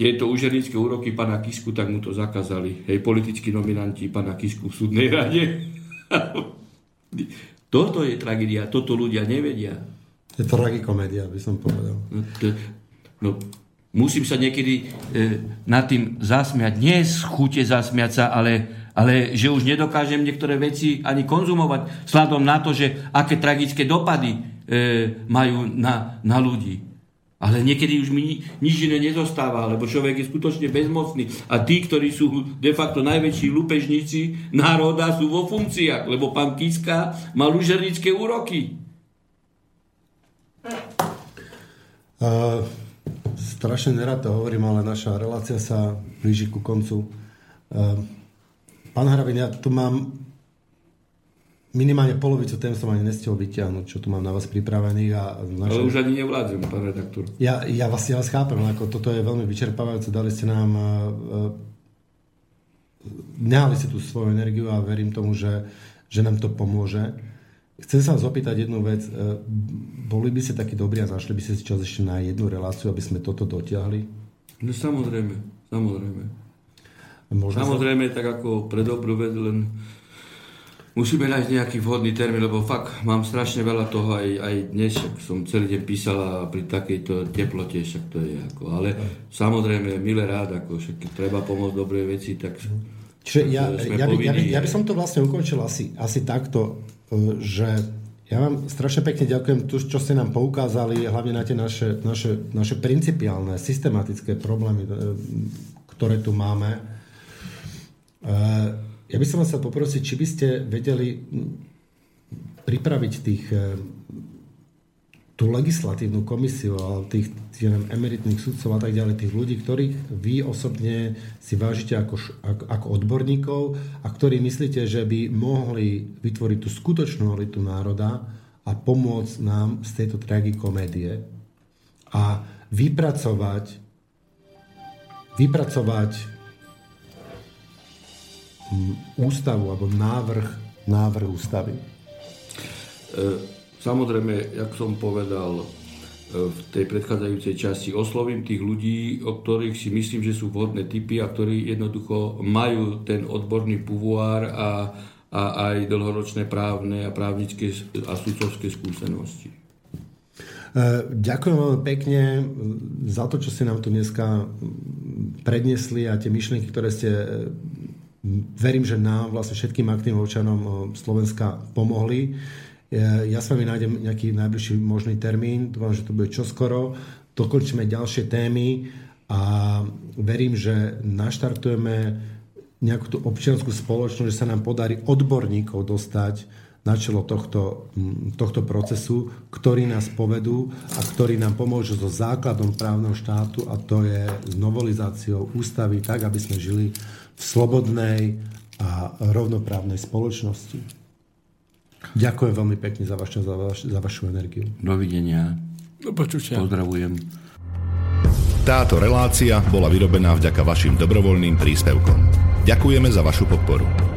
tieto užernické úroky pána Kisku, tak mu to zakázali. Hej, politickí nominanti pána Kisku v súdnej rade. toto je tragédia, toto ľudia nevedia. je to tragikomédia, by som povedal. No, no, musím sa niekedy e, nad tým zasmiať. Nie z chute zasmiať sa, ale, ale že už nedokážem niektoré veci ani konzumovať vzhľadom na to, že aké tragické dopady e, majú na, na ľudí. Ale niekedy už mi ni- nič iné nezostáva, lebo človek je skutočne bezmocný. A tí, ktorí sú de facto najväčší lupežníci národa, sú vo funkciách, lebo pán Kiska mal užernické úroky. Uh, strašne nerad to hovorím, ale naša relácia sa blíži ku koncu. Uh, pán Hrabin, ja tu mám minimálne polovicu tém som ani nestihol vyťahnuť, čo tu mám na vás pripravených. A Ale naša... už ani nevládzem, pán redaktor. Ja, ja, vás, ja vás chápem, ako toto je veľmi vyčerpávajúce, dali ste nám uh, nehali ste tú svoju energiu a verím tomu, že, že nám to pomôže. Chcem sa vás opýtať jednu vec. Uh, boli by ste takí dobrí a našli by ste si čas ešte na jednu reláciu, aby sme toto dotiahli? No samozrejme, samozrejme. Možno Samozrejme, tak ako pre dobrú vec, len musíme nájsť nejaký vhodný termín, lebo fakt mám strašne veľa toho aj, aj dnes, však som celý deň písal a pri takejto teplote, však to je ako, ale samozrejme, milé rád, ako však treba pomôcť dobrej veci, tak Čiže ja, ja, by, ja, by, ja by som to vlastne ukončil asi, asi takto, e, že ja vám strašne pekne ďakujem, tu, čo ste nám poukázali, hlavne na tie naše, naše, naše principiálne, systematické problémy, e, ktoré tu máme. E, Ja by som vás chcel poprosiť, či by ste vedeli pripraviť tých, e, tú legislatívnu komisiu, ale tých, tých neviem, emeritných sudcov a tak ďalej, tých ľudí, ktorých vy osobne si vážite ako, ako, ako odborníkov a ktorí myslíte, že by mohli vytvoriť tú skutočnú elitu národa a pomôcť nám z tejto tragikomédie a vypracovať vypracovať mm, ústavu alebo návrh, návrh ústavy. E, Samozrejme, jak som povedal e, v tej predchádzajúcej časti, oslovím tých ľudí, o ktorých si myslím, že sú vhodné typy a ktorí jednoducho majú ten odborný puvoár a, a aj dlhoročné právne a právnické a sudcovské skúsenosti. E, Ďakujem veľmi pekne za to, čo ste nám tu dneska predniesli a tie myšlienky, ktoré ste, e, verím, že nám, vlastne všetkým aktívnym občanom Slovenska pomohli. Ja s vami nájdem nejaký najbližší možný termín, dúfam, že to bude čoskoro. Dokončíme ďalšie témy a verím, že naštartujeme nejakú tú občianskú spoločnosť, že sa nám podarí odborníkov dostať na čelo tohto, tohto procesu, ktorí nás povedú a ktorí nám pomôžu so základom právneho štátu a to je s novelizáciou ústavy tak, aby sme žili v slobodnej a rovnoprávnej spoločnosti. Ďakujem veľmi pekne za, vaš, za, vaš, za vašu energiu. Dovidenia. Do počutia. Pozdravujem. Táto relácia bola vyrobená vďaka vašim dobrovoľným príspevkom. Ďakujeme za vašu podporu.